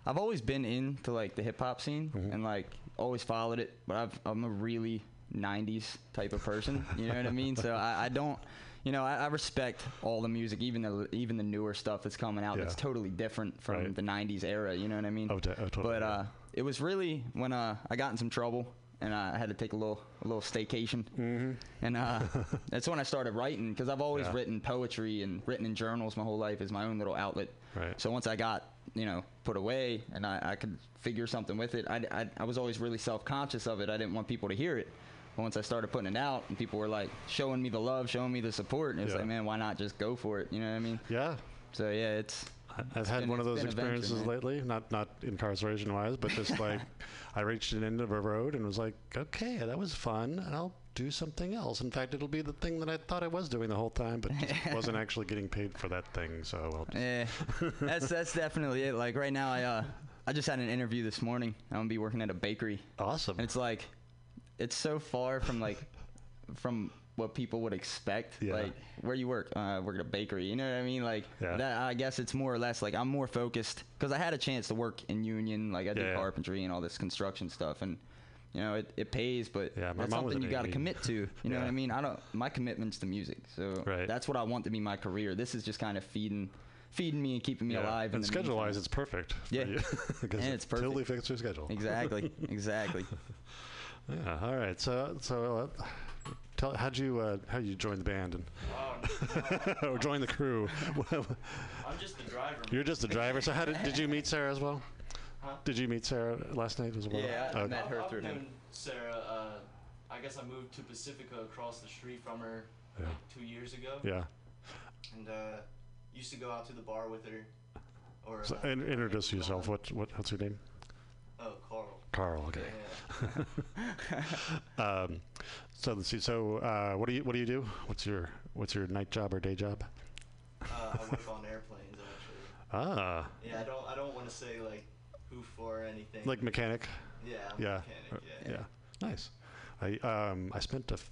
I've always been into like the hip hop scene Mm-hmm. and like always followed it. But I've, I'm a really '90s type of person. You know what I mean? So I, I don't. You know, I, I respect all the music, even the even the newer stuff that's coming out. That's totally different from Right. the '90s era. You know what I mean? Oh, de- oh, totally, But uh, it was really when uh, I got in some trouble and I had to take a little a little staycation. Mm-hmm. And uh, (laughs) that's when I started writing because I've always Yeah. written poetry and written in journals my whole life as my own little outlet. Right. So once I got you know put away and I, I could figure something with it, I, I, I was always really self conscious of it. I didn't want people to hear it. But once I started putting it out and people were like showing me the love, showing me the support, and it was Yeah. like, man, why not just go for it? You know what I mean? Yeah. So yeah, it's. I've it's had been- one of those been venture, experiences man. lately, not not incarceration wise, but just like (laughs) I reached an end of a road and was like, okay, that was fun, and I'll do something else. In fact, it'll be the thing that I thought I was doing the whole time, but just (laughs) wasn't actually getting paid for that thing. So I'll just, Yeah, that's (laughs) that's definitely it. Like right now, I uh, I just had an interview this morning. I'm gonna be working at a bakery. Awesome. And it's like, it's so far from like, from what people would expect. Yeah. Like where you work, uh, I work at a bakery. You know what I mean? Like Yeah. that. I guess it's more or less like I'm more focused because I had a chance to work in union. Like I did yeah. carpentry and all this construction stuff and. You know, it, it pays, but Yeah, that's something you got to commit to. You know what I mean? I don't. My commitment's to music, so Right. that's what I want to be my career. This is just kind of feeding, feeding me and keeping me Yeah. alive. And schedule wise, it's perfect. Yeah. because (laughs) (laughs) And it it's perfect. Totally fits your schedule. Exactly. (laughs) Exactly. yeah. All right. So so. Uh, Tell, how'd you uh, how you join the band and or join the crew? I'm just the driver. You're just the driver. So how did did you meet Sarah as well? Huh? Did you meet Sarah last night as well? Yeah, I Okay. met her through him. Sarah, uh, I guess I moved to Pacifica across the street from her Yeah. like two years ago. Yeah. And uh, used to go out to the bar with her. Or So, uh, in, introduce yourself. What what what's your name? oh, Carl. Carl. Okay. Yeah. (laughs) um, so let's see. So uh, what do you what do you do? What's your what's your night job or day job? uh, I work on airplanes actually. Ah. Yeah, I don't I don't want to say like who or anything. Like mechanic. Yeah. I'm Yeah. Mechanic, Uh, yeah. yeah. Nice. I um I spent a, f-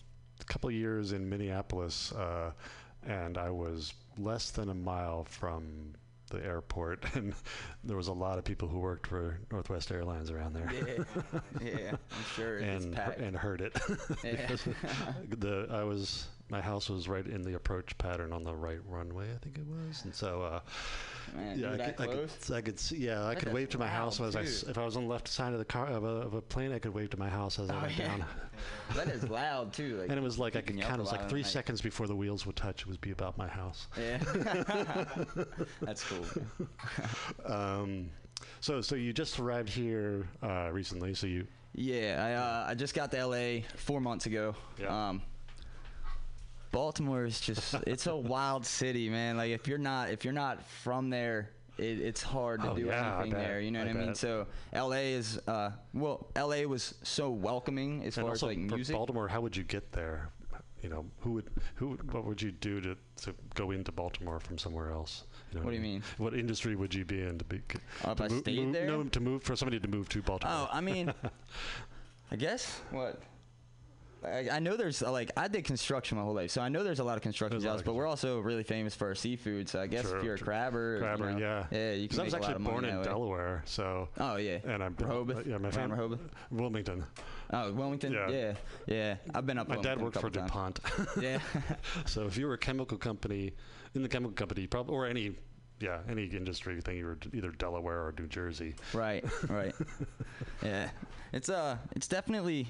couple years in Minneapolis, uh, and I was less than a mile from the airport, (laughs) and there was a lot of people who worked for Northwest Airlines around there. Yeah, (laughs) yeah, I'm sure it's and packed. and heard it. Yeah. Because (laughs) the I was my house was right in the approach pattern on the right runway, I think it was, and so uh, Man, yeah, I could, I could? I could see yeah I That could wave to my house as I if I was on the left side of the car of a, of a plane I could wave to my house as I Oh, went yeah. down. (laughs) (laughs) that is loud too. Like, and it was like I could count. It was like three seconds before the wheels would touch. It would be about my house. Yeah. (laughs) That's cool. um, so so you just arrived here uh, recently. So you Yeah, I uh, I just got to LA four months ago. Yeah. Um, Baltimore is just it's a wild city, man. Like if you're not if you're not from there, it, it's hard to Oh, do yeah, anything there. You know I what I mean? So LA is uh well, LA was so welcoming as and far as like music. Baltimore, how would you get there? You know, who would who? What would you do to, to go into Baltimore from somewhere else? You know What do you mean? What industry would you be in to be? Oh, if to I move, stayed move- there? No, to move for somebody to move to Baltimore. Oh, I mean, (laughs) I guess what. I, I know there's uh, like I did construction my whole life, so I know there's a lot of construction jobs. But we're also really famous for our seafood. So I guess True, if you're a true. crabber, you know, yeah. yeah, you can I was make a lot actually of money born in. Delaware, so. Oh yeah. And I'm Rehoboth? Yeah, my family. Rehoboth? Wilmington. Oh, Wilmington. Yeah. Yeah, yeah. I've been up. There. My dad Wilmington a worked for. DuPont. (laughs) Yeah. so if you were a chemical company, in the chemical company, prob- or any, yeah, any industry thing, you were d- either Delaware or New Jersey. Right, right. (laughs) yeah, it's uh, it's definitely.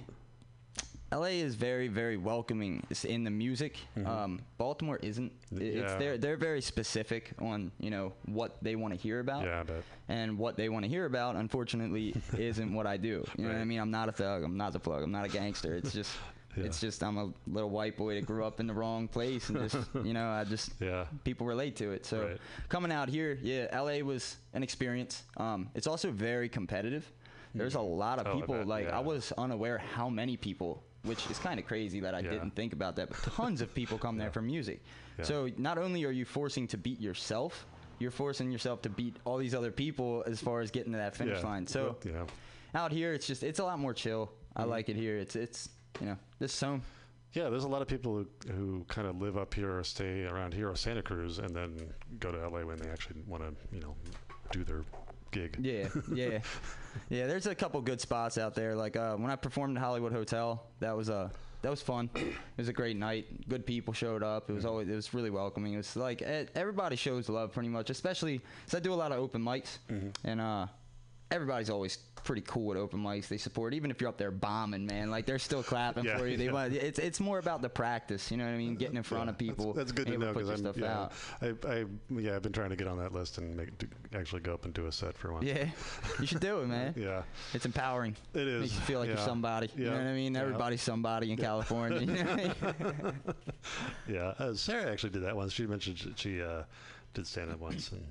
LA is very, very welcoming It's in the music. Um, Baltimore isn't. It's Mm-hmm. Yeah. they're they're very specific on you know what they want to hear about. Yeah. And what they want to hear about, unfortunately, (laughs) isn't what I do. You know what I mean? I'm not a thug. I'm not a plug. I'm not a gangster. It's just. (laughs) It's just I'm a little white boy that grew up in the wrong place and just (laughs) you know I just yeah people relate to it. So Right. coming out here, yeah, LA was an experience. Um, it's also very competitive. There's a lot of Oh, people. like yeah. I was unaware how many people, which is kind of crazy that I Yeah. didn't think about that. But tons of people come there (laughs) for music. Yeah. So not only are you forcing to beat yourself, you're forcing yourself to beat all these other people as far as getting to that finish line. So yeah. out here, it's just it's a lot more chill. I Mhm. like it here. It's it's you know this is. Yeah, there's a lot of people who, who kind of live up here or stay around here or Santa Cruz and then go to LA when they actually want to, you know, do their gig. Yeah, yeah, (laughs) yeah. There's a couple good spots out there. Like uh, when I performed at Hollywood Hotel, that was uh, that was fun. It was a great night. Good people showed up. It was always it was really welcoming. It was like everybody shows love pretty much, especially because I do a lot of open mics, and uh, everybody's always pretty cool at open mics. They support even if you're up there bombing, man. Like they're still clapping Yeah, for you. They yeah. want it's it's more about the practice. You know what I mean? Getting in front of people. That's good to know because I'm stuff yeah, out. I, I yeah I've been trying to get on that list and make to actually go up and do a set for once. Yeah, you should do it, man. (laughs) yeah, It's empowering. It is. Makes you feel like Yeah. you're somebody. You know what I mean? Yeah. Everybody's somebody in California. You know what I mean? (laughs) yeah. Uh, Sarah actually did that once. She mentioned she, she uh, did stand up once and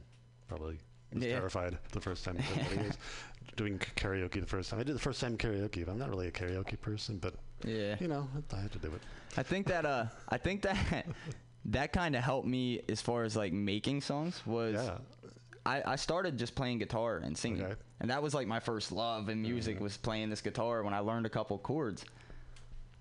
probably was Yeah. terrified the first time. Everybody was (laughs) doing karaoke the first time. I did the first time karaoke. I'm not really a karaoke person, but Yeah. you know I had to do it. I think that uh, I think that (laughs) that kind of helped me as far as like making songs was. I, I started just playing guitar and singing, and that was like my first love in music was playing this guitar when I learned a couple chords.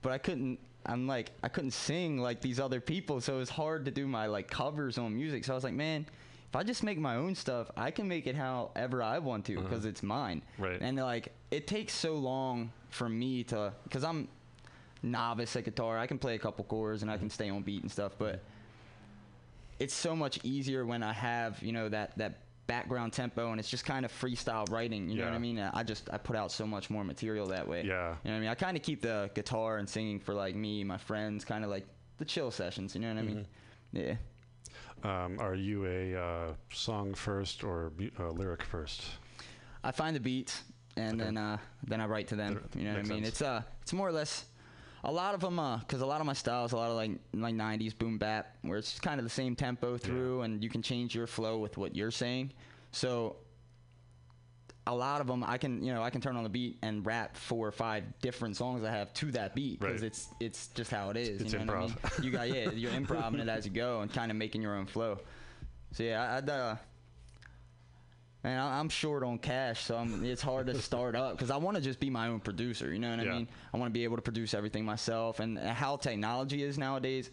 But I couldn't. I'm like I couldn't sing like these other people, so it was hard to do my like covers on music. So I was like, man, if I just make my own stuff, I can make it however I want to mm-hmm. because it's mine. Right. And like it takes so long for me to because I'm novice at guitar. I can play a couple chords and I can mm-hmm. stay on beat and stuff, but it's so much easier when I have you know that that background tempo and it's just kind of freestyle writing. You know what I mean? I just I put out so much more material that way. Yeah. You know what I mean? I kind of keep the guitar and singing for like me, my friends, kind of like the chill sessions. You know what I mean? Mm-hmm. Yeah. Um, are you a uh, song first or uh, lyric first? I find the beats and then uh, then I write to them. You know what I mean? sense. It's uh it's more or less a lot of them uh because a lot of my styles a lot of like like 90s boom bap where it's kind of the same tempo through and you can change your flow with what you're saying. So a lot of them I can you know I can turn on the beat and rap four or five different songs I have to that beat because Right. it's it's just how it is. It's you know what I mean? You got yeah (laughs) you're improvising it as you go and kind of making your own flow. So yeah I, I'd uh, Man, I'm short on cash, so I'm, it's hard to start up because I want to just be my own producer. You know what I mean? I want to be able to produce everything myself. And how technology is nowadays,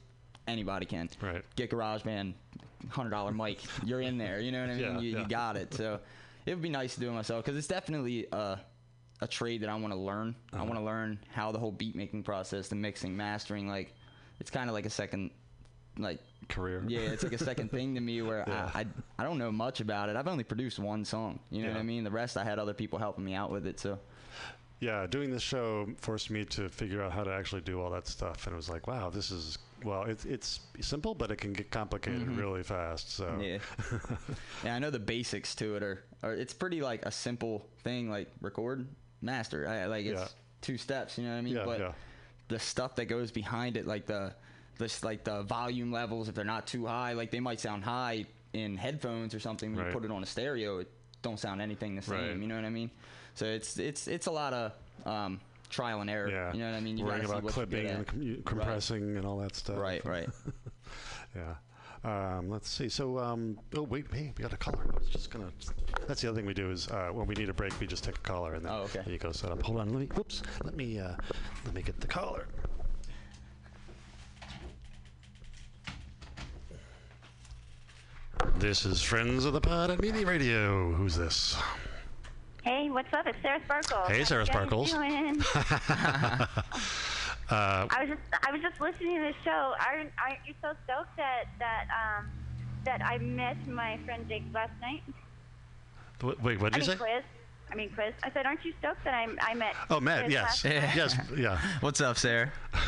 anybody can. Right. Get GarageBand, hundred dollar mic, you're in there. You know what I mean? Yeah, you, yeah. you got it. So it would be nice to do it myself because it's definitely a, a trade that I want to learn. I Uh-huh. want to learn how the whole beat making process, the mixing, mastering, like it's kind of like a second, like career. yeah, it's like a second (laughs) thing to me where Yeah. I, I I don't know much about it. I've only produced one song. You know what I mean? The rest I had other people helping me out with it. So Yeah, doing this show forced me to figure out how to actually do all that stuff, and it was like, wow, this is well, it's it's simple, but it can get complicated Mhm. really fast. So yeah, (laughs) yeah, I know the basics to it are, are it's pretty like a simple thing like record, master. I, like it's Yeah. two steps. You know what I mean? Yeah, but yeah. the stuff that goes behind it, like the just like the volume levels if they're not too high. Like they might sound high in headphones or something. When Right. you put it on a stereo, it don't sound anything the same. Right. You know what I mean? So it's it's it's a lot of um, trial and error. Yeah. You know what I mean? You Worrying about what you're good clipping and compressing and all that stuff. Right, right. (laughs) yeah. Um, let's see. So, um, oh wait, hey, we got a caller. I was just gonna. That's the other thing we do is uh, when we need a break, we just take a caller and then Oh, okay. there you go set up. Hold on. Let me. Whoops. Let me. Uh, let me get the caller. This is Friends of the Pod at Mutiny Radio. Who's this? Hey, what's up? It's Sarah Sparkles. Hey, How Sarah you guys Sparkles. (laughs) (laughs) doing? uh, I was just I was just listening to the show. Aren't aren't you so stoked that that um that I met my friend Jake last night? wait, what I did you mean say? Quiz. I mean Quiz. I said, aren't you stoked that I I met? Oh, Matt. Quiz Yes. last yes. Yeah. (laughs) What's up, Sarah? Uh,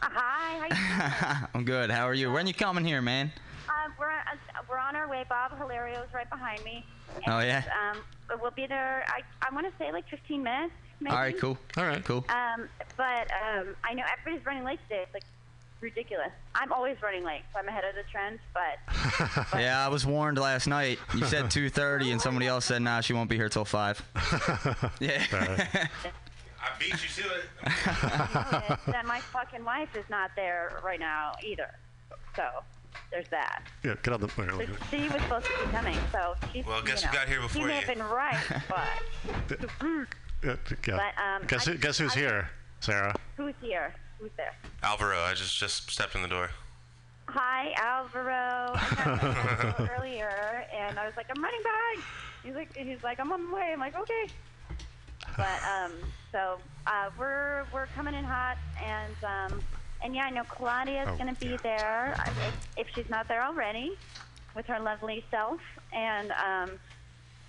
hi. How you (laughs) I'm good. How are you? When you coming here, man? Um, we're uh, we're on our way. Bob Hilario's right behind me. Oh, yeah? Um, but we'll be there. I I want to say like 15 minutes. Maybe. All right, cool. All right, cool. Um, but um, I know everybody's running late today. It's like ridiculous. I'm always running late, so I'm ahead of the trend. But (laughs) Yeah, I was warned last night. You said (laughs) 2:30, and somebody else said, "Nah, she won't be here till 5. (laughs) Yeah. I beat you to it. then my fucking wife is not there right now either. So there's that. Yeah. Get on the. So she was supposed to be coming, so she's. Well, guess you who know, got here before. She before may you? have been right, but Yeah, yeah. But, um, guess who, I- guess who's I- here, Sarah? who's here? Who's there? Alvaro, I just just stepped in the door. Hi, Alvaro. I got (laughs) earlier, and I was like, I'm running behind. He's like, he's like, I'm on the way. I'm like, okay. But um, so uh, we're we're coming in hot, and um, and yeah, I know Claudia's Oh, gonna be there if, if she's not there already, with her lovely self, and um,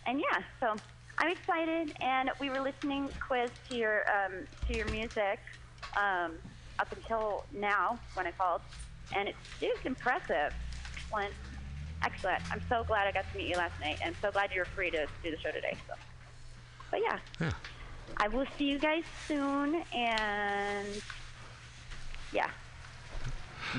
and yeah, so I'm excited, and we were listening quiz to your um, to your music um, up until now when I called, and it's just impressive, excellent, excellent. I'm so glad I got to meet you last night, and I'm so glad you were free to do the show today. So, but yeah, Yeah. I will see you guys soon, and yeah,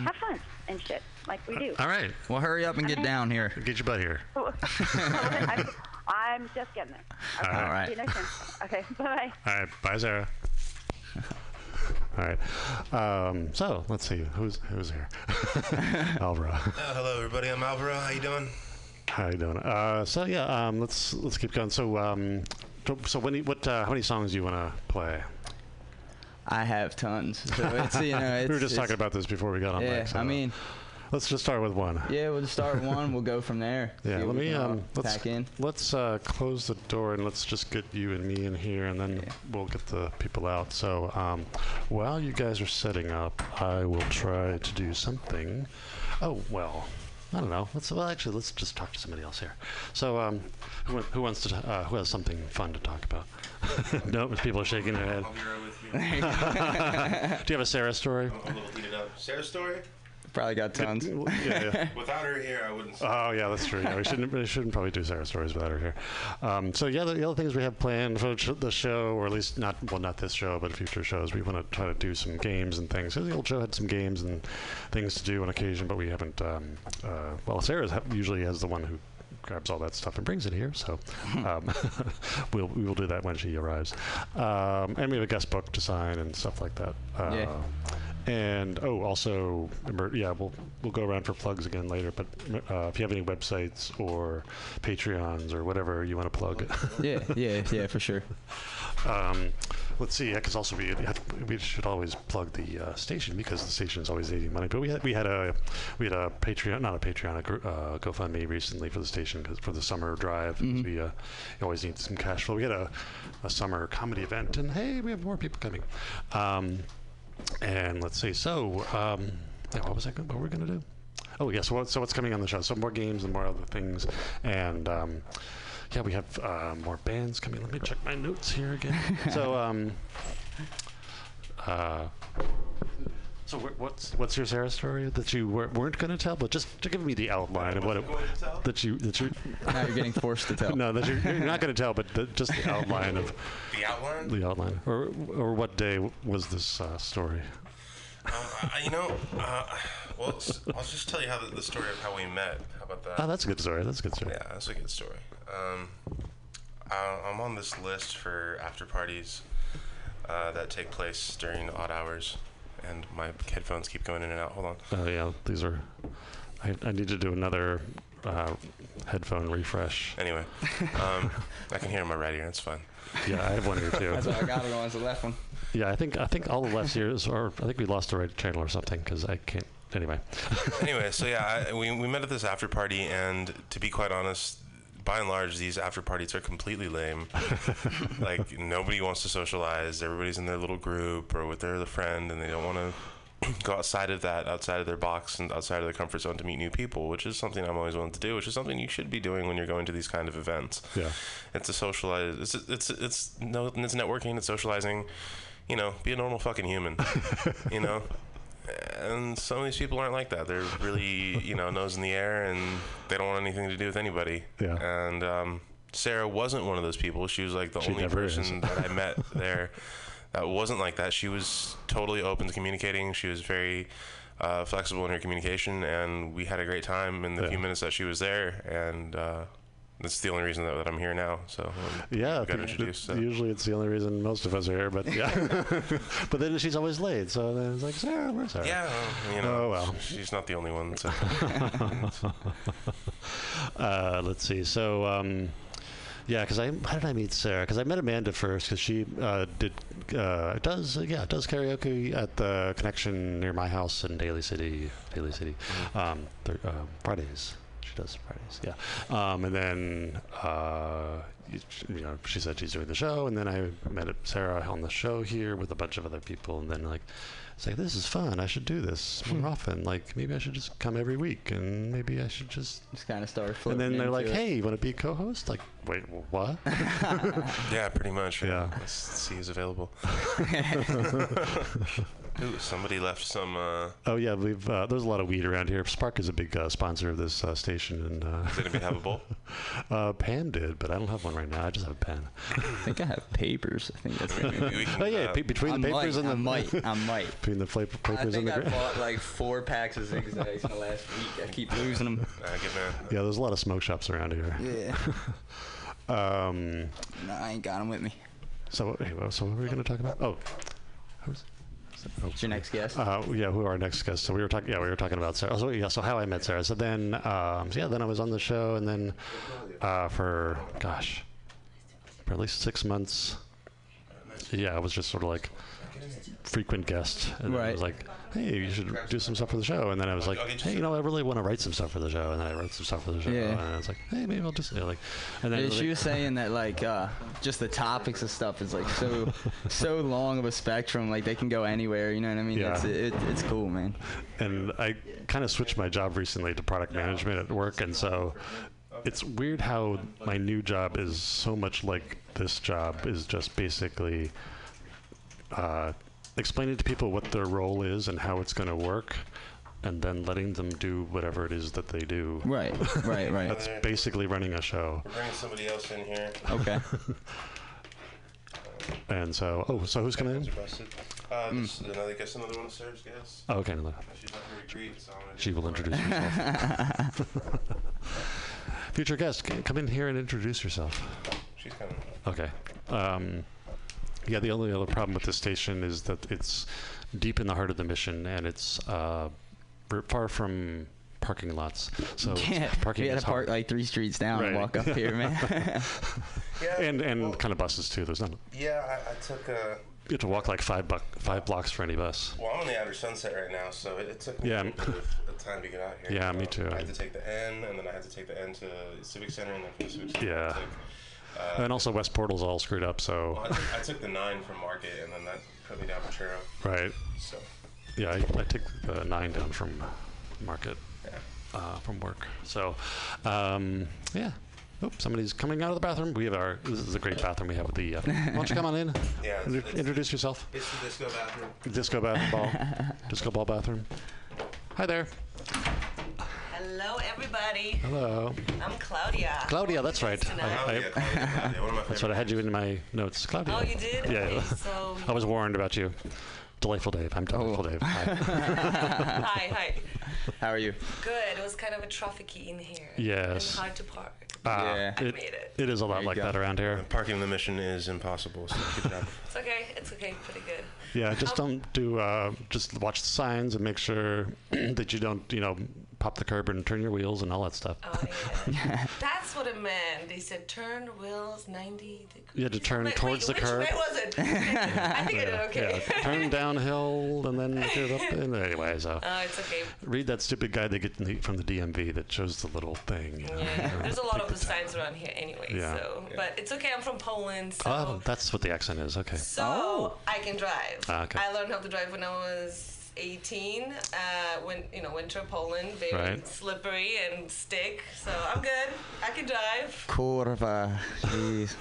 have fun and shit like we do. All right. Well, hurry up and get Okay. down here. Get your butt here. (laughs) (laughs) I'm, I'm just getting there. Okay, All right. See you next time. Okay, (laughs) bye. Bye. All right. Bye, Sarah. All right. Um, so let's see who's who's here. (laughs) Alvaro. Uh, hello, everybody. I'm Alvaro. How you doing? How you doing? Uh, so yeah, um, let's let's keep going. So um, so- so when you- what uh, how many songs do you want to play? I have tons. So it's you know it's, (laughs) we were just it's- talking about this before we got on Yeah, mic. so, I mean, let's just start with one. yeah, we'll just start with one. We'll go from there. (laughs) Yeah, let me um, let's pack in. let's uh, close the door and let's just get you and me in here, and then we'll get the people out. So um, while you guys are setting up, I will try to do something. Oh well, I don't know. Let's well actually let's just talk to somebody else here. So um, who, who wants to t- uh, who has something fun to talk about? (laughs) no, people are shaking their head. I'll be right with you. (laughs) do you have a Sarah story? I'm a little heated up. Sarah's story? Probably got tons. Yeah, yeah. (laughs) Without her here, I wouldn't. Oh yeah, that's true. Yeah, we shouldn't we shouldn't probably do Sarah stories without her here. Um, so yeah, the, the other things we have planned for the show, or at least not well, not this show, but future shows, we want to try to do some games and things. the old show had some games and things to do on occasion, but we haven't. Um, uh, well, Sarah usually has the one who grabs all that stuff and brings it here. So um, (laughs) we'll we will do that when she arrives. Um, and we have a guest book to sign and stuff like that. Uh, Yeah. And oh, also, yeah, we'll we'll go around for plugs again later. But uh, if you have any websites or Patreons or whatever you want to plug, (laughs) Yeah, yeah, yeah, for sure. um, let's see. Because also we we should always plug the uh, station because the station is always needing money. But we had we had a we had a Patreon, not a Patreon, a uh, GoFundMe recently for the station because for the summer drive 'cause we uh, always need some cash flow. We had a, a summer comedy event, and hey, we have more people coming. Um, and let's see. So, um, yeah, what was I? What were we gonna do? Oh, yeah. So, so what's coming on the show? So more games and more other things, and um, yeah, we have uh, more bands coming. Let me check my notes here again. so, um, uh, so what's what's your Sarah story that you wer- weren't going to tell, but just to give me the outline of what it, that you that you (laughs) Now you're getting forced to tell. (laughs) no that you're, you're not going to tell, but the, just the outline of The outline? the outline, or or what day was this uh, story? Uh, you know, uh, Well, I'll just tell you how the, the story of how we met. How about that? Oh, that's a good story. That's a good story. Yeah, that's a good story. Um, I, I'm on this list for after parties uh, that take place during odd hours, and my headphones keep going in and out. Hold on. Oh yeah, these are. I, I need to do another uh, headphone refresh. Anyway, um, I can hear in my right ear. It's fine. Yeah, I have one here too. That's what I got it on. It's the left one. Yeah, I think I think all the left ears, or I think we lost the right channel or something because I can't. Anyway. anyway, so yeah, I, we, we met at this after party, and to be quite honest, by and large, these after parties are completely lame. (laughs) like nobody wants to socialize. Everybody's in their little group or with their other friend, and they don't want (clears throat) to go outside of that, outside of their box and outside of their comfort zone to meet new people, which is something I'm always willing to do. Which is something you should be doing when you're going to these kind of events. Yeah. It's a socialize. It's it's it's no, it's networking. It's socializing. You know, be a normal fucking human. (laughs) you know. And some of these people aren't like that. They're really, you know, nose in the air, and they don't want anything to do with anybody. Yeah. And um, Sarah wasn't one of those people. She was like the She only person that I met (laughs) there that wasn't like that. She was totally open to communicating. She was very uh, flexible in her communication, and we had a great time in the few minutes that she was there. And uh, that's the only reason that, that I'm here now. So um, Yeah, got introduced. So. usually it's the only reason most of us are here, but yeah. (laughs) but then she's always late, so then it's like Sarah, where's Sarah? Yeah, well, you know, Oh well. she's not the only one. So. (laughs) uh, let's see. So, um, yeah, because I how did I meet Sarah? Because I met Amanda first because she uh, did uh, does yeah does karaoke at the connection near my house in Daly City, Daly City, um, th- uh, Fridays. She does Fridays, yeah. Um, and then uh, you, you know she said she's doing the show, and then I met Sarah on the show here with a bunch of other people, and then like. It's like this is fun. I should do this more often. Like maybe I should just come every week, and maybe I should just Just kind of start and then they're like, it. "Hey, you want to be a co-host?" Like, wait, what? (laughs) Yeah, pretty much. Yeah. Let's see who's available. (laughs) (laughs) Ooh, somebody left some. Uh, oh yeah, we've uh, there's a lot of weed around here. Spark is a big uh, sponsor of this uh, station, and uh, Does anybody have a bowl? (laughs) uh, Pam did, but I don't have one right now. I just have a pen. I think I have papers. I think that's. We- we- we can, oh yeah, uh, pe- between I the papers might, and the I might, I might. between the fla- I papers and the I gra- bought like (laughs) four packs of zigzags in the last week. I keep losing them. good man. yeah, there's a lot of smoke shops around here. Yeah. (laughs) Um, no, I ain't got them with me. so hey, so what were we going to talk about? Oh, who's What's your next guest? Uh, yeah, who are our next guests? So we were talking. Yeah, we were talking about Sarah. So yeah, so how I met Sarah. So then, um, so yeah, then I was on the show, and then uh, for gosh, for at least six months. Yeah, I was just sort of like frequent guest, and then I was like, hey, you should do some stuff for the show. And then I was like, I'll get you hey, you know, I really want to write some stuff for the show. And then I wrote some stuff for the show, Yeah. and I was like, hey, maybe I'll just you know, like, and then Yeah, like- she was saying that like uh, just the topics and stuff is like so (laughs) so long of a spectrum. Like they can go anywhere. You know what I mean? Yeah. It's, it, it's cool, man. and I kind of switched my job recently to product management at work, and so it's weird how my new job is so much like this job is just basically uh, explaining to people what their role is and how it's going to work. And then letting them do whatever it is that they do. Right, right, right. That's basically running a show. We're bringing somebody else in here. Okay. (laughs) And so, oh, so who's coming in? Are busted. Uh, this, another guess, another one of Sarah's guests. Oh, okay, no. She's not here to greet, so I'm She will introduce her. herself. (laughs) Future guest, come in here and introduce yourself. She's coming. Okay. Um, yeah, the only other problem with this station is that it's deep in the heart of the mission, and it's uh, far from parking lots. So (laughs) yeah, parking we had to park hard. like three streets down and walk up here, man. (laughs) and and kind of buses too. There's none. Yeah, I, I took a. You have to walk like five buck, five blocks for any bus. Well, I'm on the outer sunset right now, so it, it took me Yeah. a bit of time to get out here. (laughs) Yeah, me Um, too. I had to take the N, and then I had to take the N to Civic Center, and then from Civic Center, Yeah. Took, uh, and also West Portal's all screwed up. So well, I, took, I took the nine from Market, and then that put me down Churro. right. So. Yeah, I, I take the nine down from Market. Yeah. Uh, from work. So, um, yeah. Oop, somebody's coming out of the bathroom. We have our. This is a great bathroom we have with the. Uh, why don't you come on in? (laughs) Yeah, it's- it's- introduce yourself. It's the disco bathroom. Disco bath ball. (laughs) Disco ball bathroom. Hi there. Hello, everybody. Hello. I'm Claudia. Claudia, that's right. tonight. I, Claudia, Claudia, Claudia, one of my that's what I had you in my notes. Claudia. Oh, you did? Yeah. Okay, so- I was warned about you. Delightful Dave. I'm Delightful Dave. (laughs) Hi. Hi, hi. How are you? Good. It was kind of a trafficy in here. Yes. And hard to park. Ah, Yeah. I it, made it. it is a lot like that around here. Parking the mission is impossible. So good job. (laughs) It's okay. It's okay. Pretty good. Yeah, just Um, don't do. Uh, just watch the signs and make sure (clears throat) that you don't, you know, pop the curb and turn your wheels and all that stuff. Oh yeah. (laughs) That's what it meant. They said turn wheels 90 degrees. You had to turn Wait, towards wait, the which curb. way was it? (laughs) I think I did okay. Yeah, turn (laughs) downhill and then get up. And anyway, so Oh, it's okay. read that stupid guide they get the- from the DMV that shows the little thing. you know. Yeah, there's a lot of the signs around here anyway. Yeah. So, but it's okay. I'm from Poland, so Oh, that's what the accent is. Okay. so I can drive. Ah, okay. I learned how to drive when I was 18. Uh, when you know, winter Poland, very Right. slippery and stick. So I'm good. I can drive. Kurva. Jeez.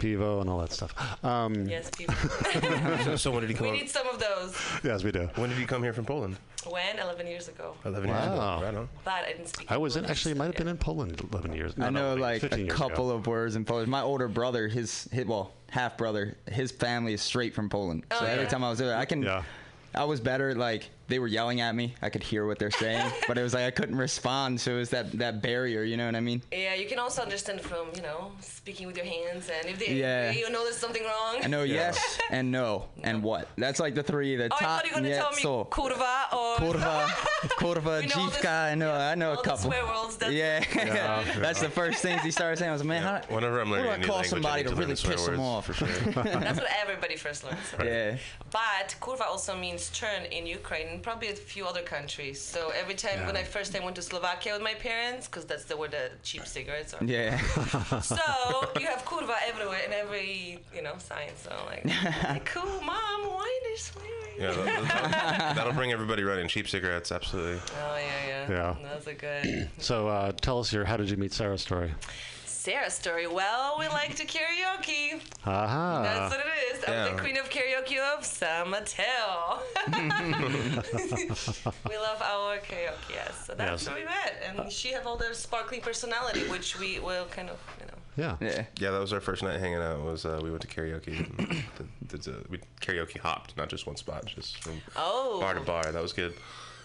Pivo and all that stuff. Um, Yes, people. (laughs) so, so when did you come? we up- need some of those. Yes, we do. When did you come here from Poland? When? 11 years ago. 11 years ago. Wow. Right on. But I didn't speak. I was in, actually, it might have been in Poland 11 years. Ago. I know no, like 15 a couple ago. of words in Polish. My older brother, his, his well, half brother, his family is straight from Poland. So Oh, every time I was there, I can. Yeah. I was better. Like they were yelling at me, I could hear what they're saying, (laughs) but it was like I couldn't respond. So it was that that barrier. You know what I mean? Yeah, you can also understand from you know speaking with your hands, and if they Yeah. you know there's something wrong. I know yes and no (laughs) and what. That's like the three. The Oh, I top. thought you were gonna tell me so. kurva or Kurva, (laughs) kurva, We know this- dziwka. I know, I know all a the couple. swear words. That's Yeah, Yeah. that's the first things he started saying. I was like, man, how, Whenever I'm what do learning new call language, I somebody need to to really the swear piss them off? For sure. That's what everybody first learns. Yeah. But kurva also means turn in Ukraine and probably a few other countries. So every time when I first time went to Slovakia with my parents, because that's the where the cheap cigarettes are. Yeah. (laughs) So you have kurva everywhere in every you know sign. So like, (laughs) like cool, mom, why are they swearing? Yeah, that, that'll, (laughs) that'll bring everybody running. Cheap cigarettes, absolutely. Oh yeah, yeah. Yeah. Those are good. (clears throat) So uh, tell us your How Did You Meet Sarah story. Sarah's story. Well, we like to karaoke. Aha. That's what it is. I'm Yeah. the queen of karaoke of San Mateo. (laughs) we love our karaoke, yes. So that's Yes. where we met. And she have all the sparkling personality, which we will kind of, you know. Yeah. Yeah. Yeah, that was our first night hanging out. Was uh, we went to karaoke. and the, the, the, we karaoke hopped, not just one spot, just from Oh. bar to bar. That was good.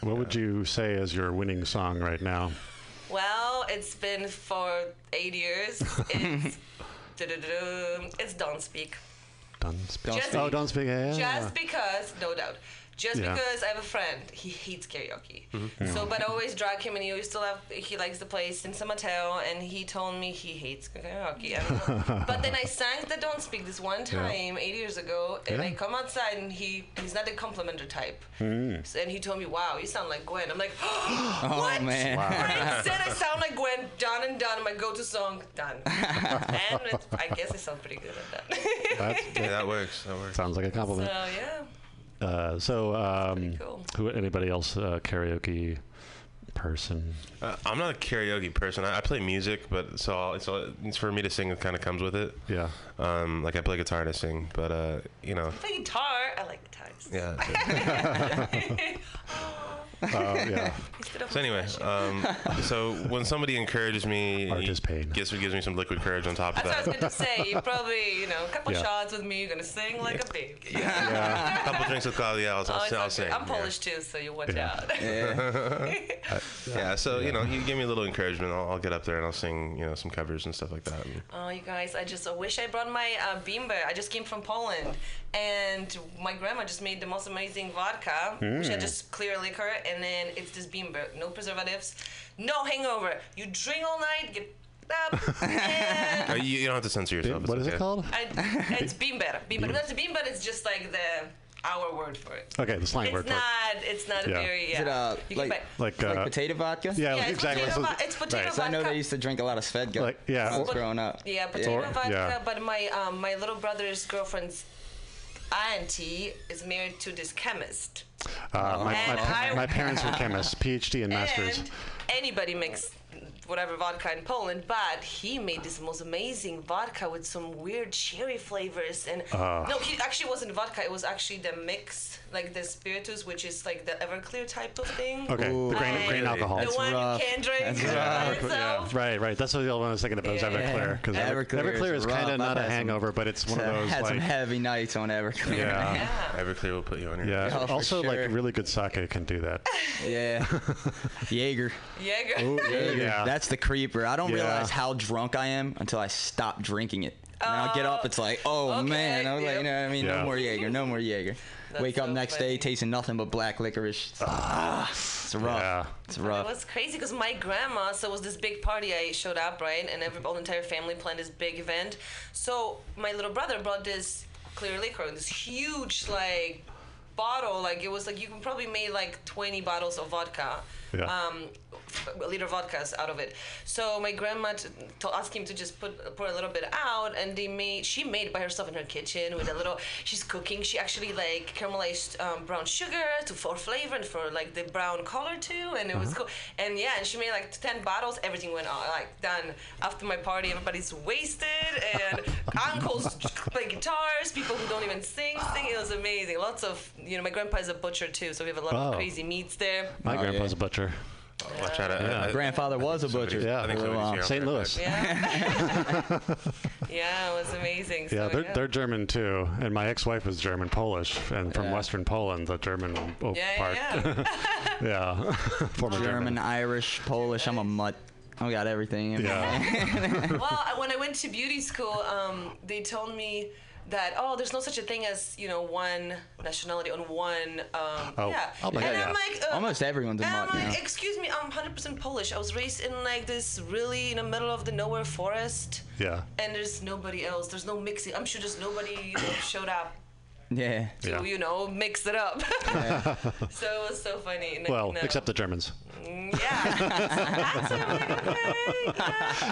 What would you say is your winning song right now? Well, it's been for eight years. It's, (laughs) it's Don't Speak. Don't speak. Just- oh, don't speak. Yeah. Just because, no doubt. Just Yeah. because I have a friend, he hates karaoke. Mhm. So, but I always drag him, and he used to love. He likes the place in San Mateo, and he told me he hates karaoke. I don't know. (laughs) but then I sang the Don't Speak this one Yeah. time eight years ago, and I come outside, and he he's not a complimenter type. Mm. So- and he told me, "Wow, you sound like Gwen." I'm like, (gasps) (gasps) Oh "What?" man. I said I sound like Gwen. Done and done. My go-to song. Done. (laughs) and it's, I guess I sound pretty good at that. That's, (laughs) Yeah, that works. That works. Sounds like a so compliment. yeah. Uh, so, um, cool. who? Anybody else uh, karaoke person? Uh, I'm not a karaoke person. I, I play music, but so I'll, so it's for me to sing. It kind of comes with it. Yeah. Um, like I play guitar and I sing, but uh, you know, play guitar. I like guitars. yeah. (laughs) (laughs) (laughs) Oh yeah. (laughs) So anyway, um, so when somebody encourages me, Art is pain. Gives, gives me some liquid courage on top of That's what I that. was going to say. You probably, you know, a couple Yeah. shots with me, you're going to sing like a baby. yeah. A couple drinks with Claudia, I'll, I'll, Oh, it's I'll all sing. good. I'm yeah. Polish too, so you watch Yeah. out. (laughs) yeah, yeah. so you know, you give me a little encouragement. I'll, I'll get up there and I'll sing, you know, some covers and stuff like that. And Oh, you guys, I just I wish I brought my uh, bimber. I just came from Poland, and my grandma just made the most amazing vodka, which had Mm. just clear liquor, and then it's this bimber, no preservatives, no hangover. You drink all night, get up, (laughs) and Uh, you, you don't have to censor yourself. What it's is it called? I, it's bimber. Bimber. That's bimber. It's just like the our word for it. Okay, the slang it's word for it. not. It's not Yeah. a very. Is Yeah. it uh, You like buy- Like, like uh, potato vodka? Yeah, Yeah, it's exactly. potato So- it's potato right. So I know vodka. they used to drink a lot of Svedka Like, yeah, when I was or- growing up. Yeah, potato Or- vodka. yeah. But my um, my little brother's girlfriend's auntie is married to this chemist. Uh, my, my, I- my parents were chemists, (laughs) PhD and masters. And anybody makes whatever vodka in Poland, but he made this most amazing vodka with some weird cherry flavors and Ah. no, he actually wasn't vodka. It was actually the mix like the spiritus, which is like the Everclear type of thing. Okay, the grain, And grain alcohol. The one you can drink That's by rough. itself. Right, right. That's what the other one I was thinking about. was Yeah. Everclear because Everclear Everclear is is kind of not a had some- hangover, but it's one of (laughs) those had some like heavy nights on Everclear. yeah, (laughs) Everclear will put you on your. yeah. Oh, also, sure. like really good sake can do that. (laughs) Yeah. Jaeger. Jaeger. Jaeger. Yeah. That's the creeper. I don't Yeah. realize how drunk I am until I stop drinking it. And I get up, oh. it's like, oh man. I was like, you know what I mean? Yeah. No more Jaeger. No more Jaeger. That's Wake up next funny. day tasting nothing but black licorice. Ah, it's rough. Yeah. It's It was crazy because my grandma, so it was this big party. I showed up, right? And every, all the entire family planned this big event. So my little brother brought this clear liquor, this huge, like, bottle. Like, it was like, you can probably make like 20 bottles of vodka. Yeah. Um, f- a liter vodkas out of it. So my grandma t- to asked him to just put pour a little bit out, and they made she made it by herself in her kitchen with a little. She's cooking. She actually like caramelized um, brown sugar to for flavor and for like the brown color too, and it was cool. And yeah, and she made like ten bottles. Everything went on like done after my party. Everybody's wasted, and (laughs) uncles play guitars. People who don't even sing sing. It was amazing. Lots of you know. My grandpa is a butcher too, so we have a lot Oh. of crazy meats there. My Oh, grandpa's yeah. a butcher. Watch out! I- Yeah. I- I- Grandfather was a butcher. Yeah. I think for a somebody's while. here. I'll St. Louis. Yeah. (laughs) yeah, it was amazing. So, Yeah, they're, they're German too, and my ex-wife was German Polish, and from Yeah. Western Poland, the German oh, Yeah, part. yeah, (laughs) yeah, (laughs) former German, German. Irish, Polish. I'm a mutt. I got everything. Yeah. well, when I went to beauty school, um, they told me that oh, there's no such a thing as you know one nationality on one. Um, Oh. yeah. Oh my and God, I'm yeah. like, uh, Almost everyone's and I'm like, excuse me, I'm 100% Polish. I was raised in like this really in the middle of the nowhere forest, Yeah. and there's nobody else. There's no mixing. I'm sure just nobody you know, (coughs) showed up Yeah. to you know mix it up. (laughs) so it was so funny. And, Well, you know, except the Germans. Yeah.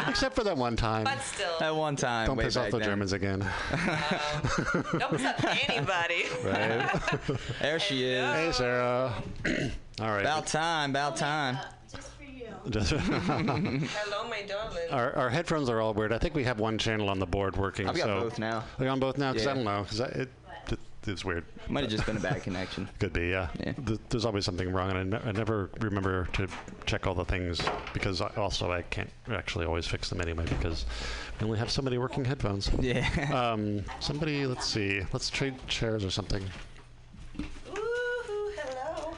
(laughs) Except for that one time. But still, At one time. Don't piss off the then. Germans again. Um, don't piss off anybody. right? There she is. Hey, Sarah. (clears throat) All right. About time. About oh, time. Just- for you. (laughs) Hello, my darling. our, our headphones are all weird. I think we have one channel on the board working. I've got so both now. Are you on both now? Because I don't know. Because it, it, it's weird. Might have just been a bad connection. (laughs) Could be, yeah. Th- There's always something wrong, and I, ne- I never remember to check all the things because I, also I can't actually always fix them anyway because we only have so many working headphones. (laughs) Yeah. Um, somebody, let's see, let's trade chairs or something. Ooh, hello.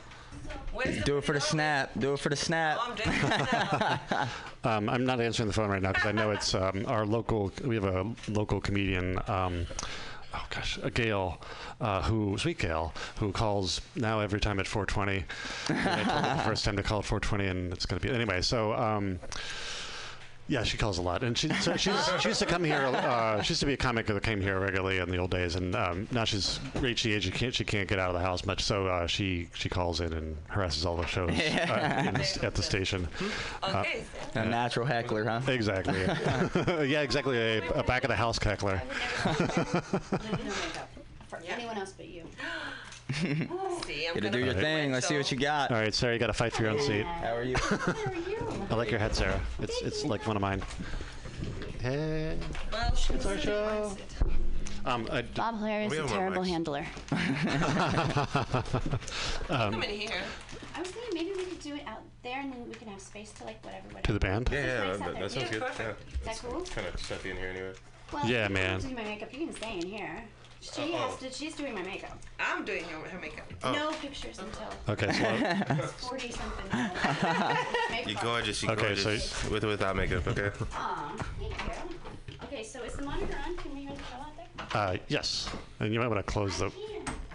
Do it for the snap. Do it for the snap. I'm (laughs) doing. Um, I'm not answering the phone right now because I know it's um, our local. We have a local comedian. Um, oh gosh, a Gail, uh, who sweet Gail, who calls now every time at 4:20. I told her the first time to call at 4:20, and it's going to be anyway. So. Um, yeah, she calls a lot, and she so she's, she used to come here. Uh, she used to be a comic that came here regularly in the old days, and um, now she's reached the age she can't she can't get out of the house much. So uh, she she calls in and harasses all the shows uh, in the, at the station. Uh, Okay. A natural heckler, huh? Exactly. Yeah, (laughs) yeah exactly. A, a back of the house heckler. For anyone else but you. (gasps) (gasps) (gasps) See, I'm Gotta gonna do your put thing. Let's see what you got. All right, Sarah, you got to fight for your own seat. How are you? (laughs) I like your head, Sarah. It's it's like one of mine. Hey. Well, It's our show. Um, I d- Bob Blair is a terrible mics. handler. (laughs) um, Come in here. I was thinking maybe we could do it out there and then we can have space to like whatever. whatever. To the band? Yeah, yeah, Nice that, that there. sounds good. Yeah. Is that cool? Kind of stuffy in here anyway. Well, Yeah, if you man. want to do my makeup, you can stay in here. She Uh-oh. has to. She's doing my makeup. I'm doing her, her makeup. Oh. No pictures until. Okay, so- It's Forty something. (laughs) You gorgeous. You Okay, so- gorgeous. With or without makeup, okay? Aw, thank you. Okay, so is the monitor on? Can we hear the show out there? Uh, yes, and you might want to close the.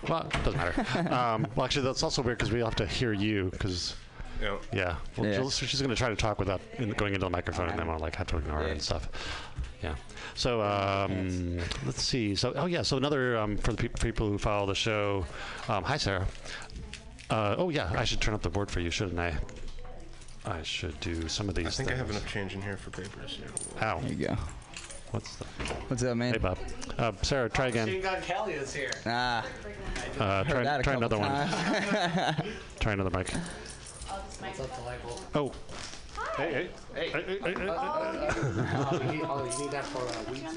Well, it doesn't matter. um, well, actually, that's also weird because we have to hear you because. Yeah. Yeah. Well, Yeah. Jill- so she's going to try to talk without in, going into the microphone, and then we'll like have to ignore her and stuff. Yeah. So um, let's see. So oh yeah. So another um, for the peop people who follow the show. Um, hi Sarah. Uh, oh yeah. I should turn up the board for you, shouldn't I? I should do some of these. I think I have enough change in here for papers. Yeah. Ow. There you go. What's the? What's up, man? Hey Bob. Uh, Sarah, try again. God Kelly is here. Ah. Uh, Heard try that try couple another one. (laughs) try another mic. What's up, Delightful? Oh. Hey, hey, hey, hey, hey, hey. Oh, you need, oh, you need that for uh, weeks.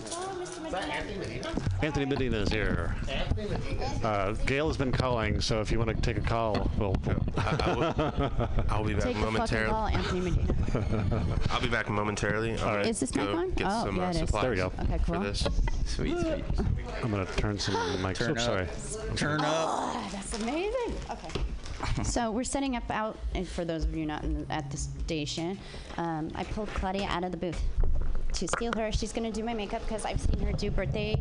Is that Anthony Medina? Anthony Medina is here. Anthony Medina. Uh, Gail has been calling, so if you want to take a call, we'll. (laughs) I'll be back Take the fucking momentarily. call, Anthony Medina. (laughs) I'll be back momentarily. I'm gonna Is this mic go on? Get Oh, some yeah, uh, it is. supplies There we go. Okay, cool. For this. Sweet, sweet. I'm gonna turn some mics. Turn Oops, up. sorry. Turn up. Oh, that's amazing. Okay. (laughs) so we're setting up out, and for those of you not in, at the station, um, I pulled Claudia out of the booth to steal her. She's going to do my makeup because I've seen her do birthday.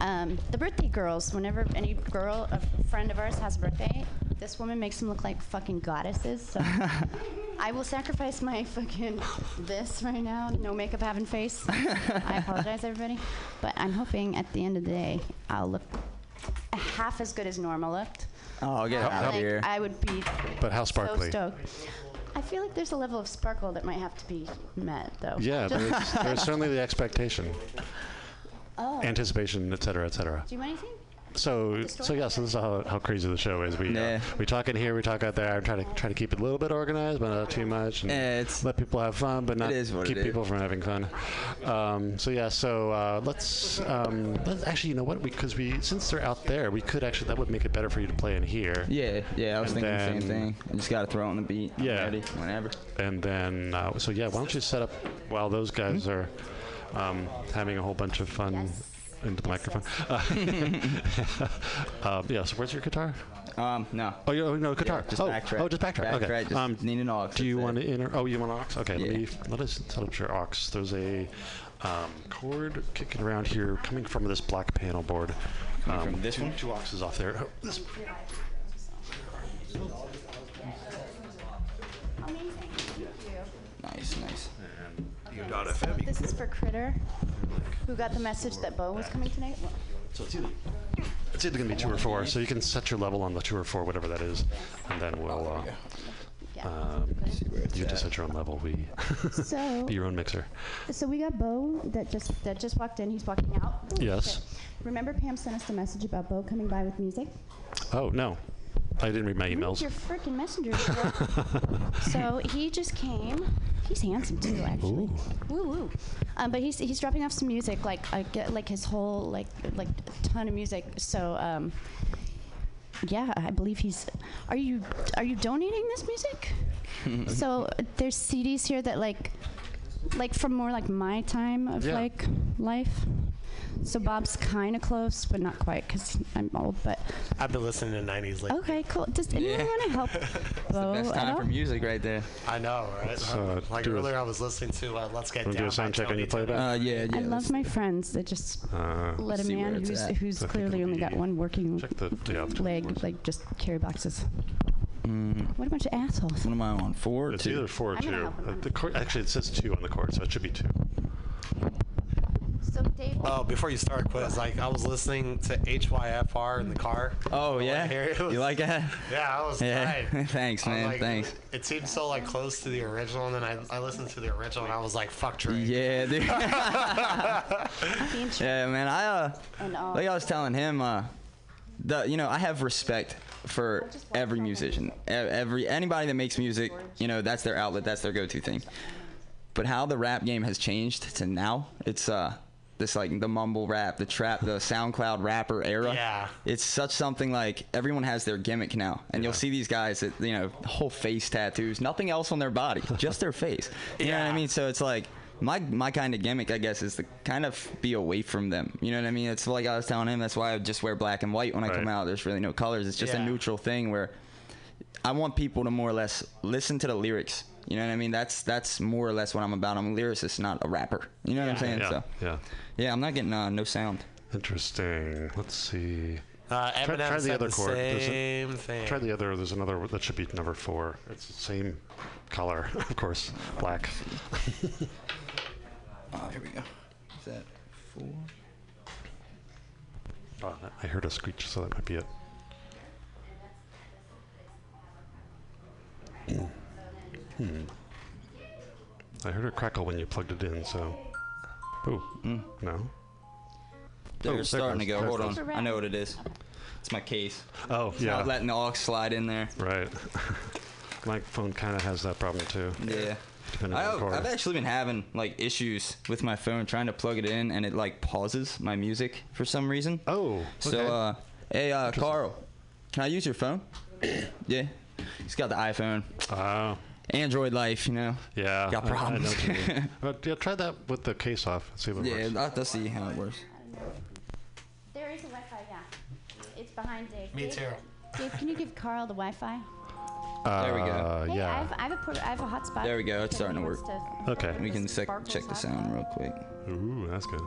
Um, the birthday girls, whenever any girl, a friend of ours has a birthday, this woman makes them look like fucking goddesses. So (laughs) I will sacrifice my fucking this right now, no makeup having face. I (laughs) apologize, everybody. But I'm hoping at the end of the day, I'll look half as good as normal looked. Oh, I'll get it out like, here. I would be But how sparkly? so stoked. I feel like there's a level of sparkle that might have to be met, though. Yeah, Just- there's, there's (laughs) certainly the expectation, oh. anticipation, et cetera, et cetera. Do you want anything? So, so yeah, so this is how, how crazy the show is. We uh, we talk in here, we talk out there. I'm trying to try to keep it a little bit organized, but not too much, and let people have fun, but not keep it is. people from having fun. Um, so yeah, so uh, let's um, let's actually, you know what? Because we, since they're out there, we could actually that would make it better for you to play in here. Yeah, yeah, I was And thinking the same thing. You just gotta throw on the beat. Yeah. Ready, whenever. And then, uh, so yeah, why don't you set up while those guys are um, having a whole bunch of fun into the microphone? Uh, (laughs) uh, yeah, so where's your guitar? Um, no. Oh, you no guitar. just oh, backtrack. Oh, just backtrack. okay. Backtrack, just um, need an aux. Do you want to enter? Oh, you want aux? Okay. Let me let us set up your aux. There's a um, cord kicking around here, coming from this black panel board. Um, from this two, one? Two auxes off there. Oh, this Nice, nice. So this is for Critter, who got the message that Bo was coming tonight. Well, So it's either it's either gonna be two or four. So you can set your level on the two or four, whatever that is, and then we'll. Uh, um, you get to set your own level. We So- (laughs) be your own mixer. So we got Bo that just that just walked in. He's walking out. Yes. shit. Remember Pam sent us a message about Bo coming by with music? Oh no, I didn't read my Read emails. your freaking messenger. (laughs) so he just came. He's handsome too, actually. Woo woo. Um, but he's he's dropping off some music, like I get like his whole like like ton of music. So um, yeah, I believe he's. Are you are you donating this music? (laughs) so uh, there's CDs here that like like from more like my time of Yeah. like life. So Bob's kind of close, but not quite because I'm old. But I've been listening to 90s lately. okay, cool. Does anyone Yeah. want to help (laughs) Bo Best at time all? for music right there. I know, right? So, like do a- earlier, I was listening to uh, "Let's Get Wanna Down" do a sound by check and Tony you play Tony. that? Uh, yeah, yeah. I love my friends that just Uh, let a see where man it's who's at. who's I think clearly it'll only got be- one working Check the yeah, leg, like just carry boxes. Mm, What a bunch of assholes. what am I on? Four or It's two? either four or I'm gonna two. help him Uh, the cord, actually, it says two on the court, so it should be two. So Dave, Oh, before you start, quiz, like I was listening to HYFR in the car. Oh yeah. Here it was- You like that? Yeah, I was Yeah. tight. Thanks, (laughs) I was man. like- Thanks. It seemed so like close to the original, and then I, I listened to the original, and I was like, "Fuck Drake." Yeah, dude. (laughs) yeah, man. I uh, and all. like I was telling him, uh, the you know I have respect for every musician, every anybody that makes music. You know that's their outlet, that's their go-to thing. But how the rap game has changed to now, it's uh this like the mumble rap, the trap, the SoundCloud rapper era. Yeah. It's such something like everyone has their gimmick now, and you'll see these guys that you know whole face tattoos, nothing else on their body, just their face. You know what I mean? So it's like my my kind of gimmick, I guess, is to kind of be away from them. You know what I mean? It's like I was telling him. That's why I just wear black and white when I come out. There's really no colors. It's just a neutral thing where I want people to more or less listen to the lyrics. You know what I mean? That's that's more or less what I'm about. I'm a lyricist, not a rapper. You know what I'm saying? Yeah. So Yeah. yeah, I'm not getting uh, no sound. Interesting. Let's see. Uh, Try, try the other the cord. There's a- same thing. Try the other. There's another that should be number four. It's the same color, (laughs) of course, black. (laughs) Oh, here we go. Is that four? Oh, I heard a screech, so that might be it. Hmm. I heard a crackle when you plugged it in, so. Ooh. Oh, no. They're Oh, starting to go. Hold on. I know what it is. It's my case. Oh, It's yeah. Not letting the aux slide in there. Right. (laughs) my phone kind of has that problem too. Yeah. Depending I, on I've actually been having like issues with my phone trying to plug it in, and it like pauses my music for some reason. Oh. So, uh, hey, uh, Carl, can I use your phone? (clears throat) yeah. He's got the iPhone. Oh. Android life, you know. Yeah. Got I- I know problems. what you mean. (laughs) But yeah, try that with the case off. See if it yeah, works. I'll, I'll see how it works. There is a Wi-Fi, yeah. It's behind Dave. Me Dave, too. Dave, can you give Carl the Wi-Fi? There we go. Uh, Hey, I yeah. have, I have a port- I have a hotspot. There we go. It's starting to work. to- Okay. We can sec- check the sound real quick. Ooh, that's good.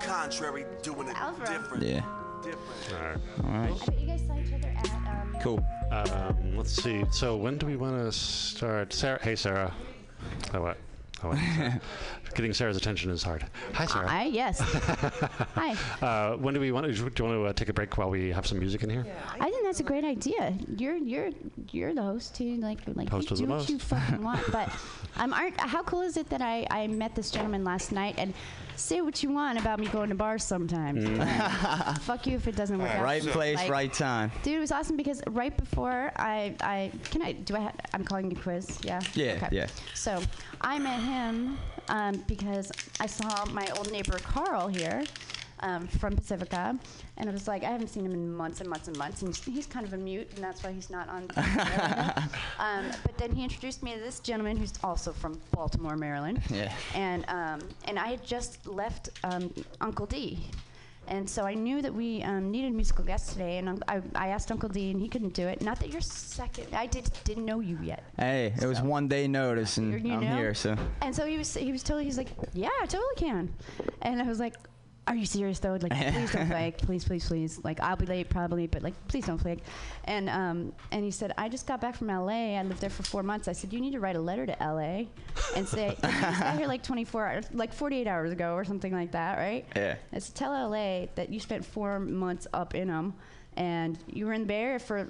Contrary, doing it Alvaro. different. Yeah. All right. All right. I bet you guys saw each other at um. Cool. Um, let's see. So when do we want to start? Sarah. Hey, Sarah. Oh, what? Oh, what? (laughs) Getting Sarah's attention is hard. Hi, Sarah. Hi, yes. (laughs) Hi. Uh, when do we want to? Do you want to uh, take a break while we have some music in here? I think that's a great idea. You're you're you're the host too. Like like Host you do what you fucking want. But (laughs) um, aren't how cool is it that I I met this gentleman last night and say what you want about me going to bars sometimes. Mm. (laughs) fuck you if it doesn't work out. Right place, Like, right time. Dude, it was awesome because right before I, I can I do I ha- I'm calling you quiz, yeah. Yeah, yeah. So I met him um, because I saw my old neighbor Carl here um, from Pacifica, and I was like, I haven't seen him in months and months and months, and he's, he's kind of a mute, and that's why he's not on. (laughs) um, but then he introduced me to this gentleman who's also from Baltimore, Maryland. Yeah. And um, and I had just left um, Uncle D. And so I knew that we um, needed a musical guest today, and um, I, I asked Uncle D, and he couldn't do it. Not that you're second. I did didn't know you yet. Hey, it was one day notice, and You I'm know? here. So And so he was he was totally he's like, yeah, I totally can. And I was like, are you serious though? Like, (laughs) please don't flake, please, please, please. Like, I'll be late probably, but like, please don't flake. And um and he said, I just got back from L.A. I lived there for four months. I said, you need to write a letter to L.A. and say, (laughs) you just got here like 24 hours, like 48 hours ago or something like that, right? Yeah. I said, tell L.A. that you spent four months up in them, and you were in the Bay Area for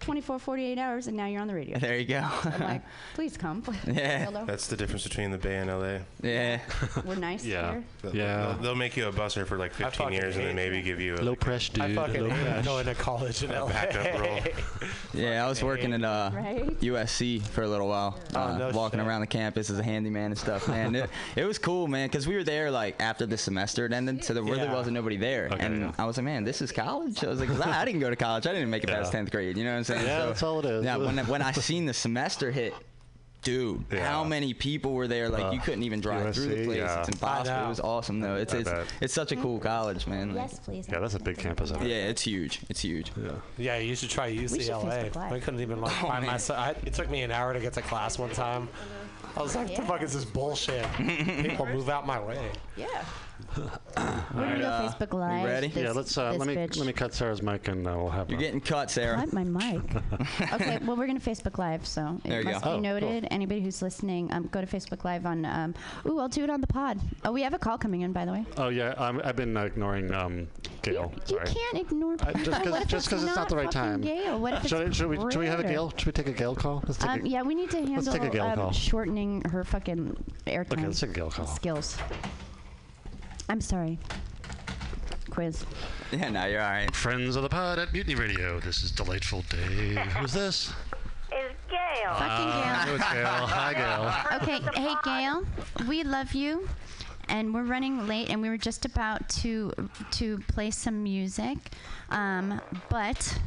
24, 48 hours, and now you're on the radio. There you go. I'm like, please come. (laughs) Yeah. Hello. That's the difference between the Bay and LA. Yeah. We're nice here. They'll- Yeah. They'll, they'll make you a busser for like 15 years and then maybe give you a Low press, dude. I fucking Low hate press. going to college in a LA. backup role. (laughs) Yeah, I was working at uh, Right? USC for a little while, Oh, uh, no walking shit. around the campus as a handyman and stuff. Man, it, it was cool, man, because we were there like after the semester had ended, so there really Yeah. wasn't nobody there. Okay, and yeah. I was like, man, this is college. I was like, 'cause I, I didn't go to college. I didn't make it past Yeah. 10th grade. You know what I'm saying? Yeah, So, that's all it is. Yeah, when when I seen the semester hit. Dude, Yeah. how many people were there? Like you Uh, couldn't even drive through the place. yeah. It's impossible. It was awesome though. It's I it's, bet. it's such a cool college, man. Like, Yes, please. Yeah, that's a big campus. out there. yeah, it's huge. It's huge. Yeah. Yeah, you should try should UCLA. Facebook Live. I couldn't even like (laughs) Oh, find man. myself. I, it took me an hour to get to class one time. I was like, "The fuck is this bullshit? (laughs) People move out my way." Yeah. We're gonna go uh, Facebook Live. ready? This, yeah, let's uh, let me bitch. let me cut Sarah's mic and uh, we'll have. You're uh, getting cut, Sarah. What? My mic. (laughs) okay, well, we're going to Facebook Live, so it There you must go. be Oh, noted. Anybody who's listening, um, go to Facebook Live on. Um, ooh, I'll do it on the pod. Oh, we have a call coming in, by the way. Oh yeah, I'm, I've been uh, ignoring um, Gail. You Sorry. can't ignore I- just because if just it's not the right fucking time. Gail? What if should, I- it's should we should we have a Gail? Should we take a Gail call? Let's take Um, a, yeah, we need to handle Let's take a Gail um, call. shortening her fucking airtime. Okay, let's take a Gail call. Skills. I'm sorry. Quiz. Yeah, no, you're all right. Friends of the pod at Mutiny Radio. This is delightful Dave. (laughs) Who's this? It's Gail. Fucking Ah, Gail. it's Gail. Hi, Gail. (laughs) Okay, hey Gail, we love you, and we're running late, and we were just about to to play some music, um, but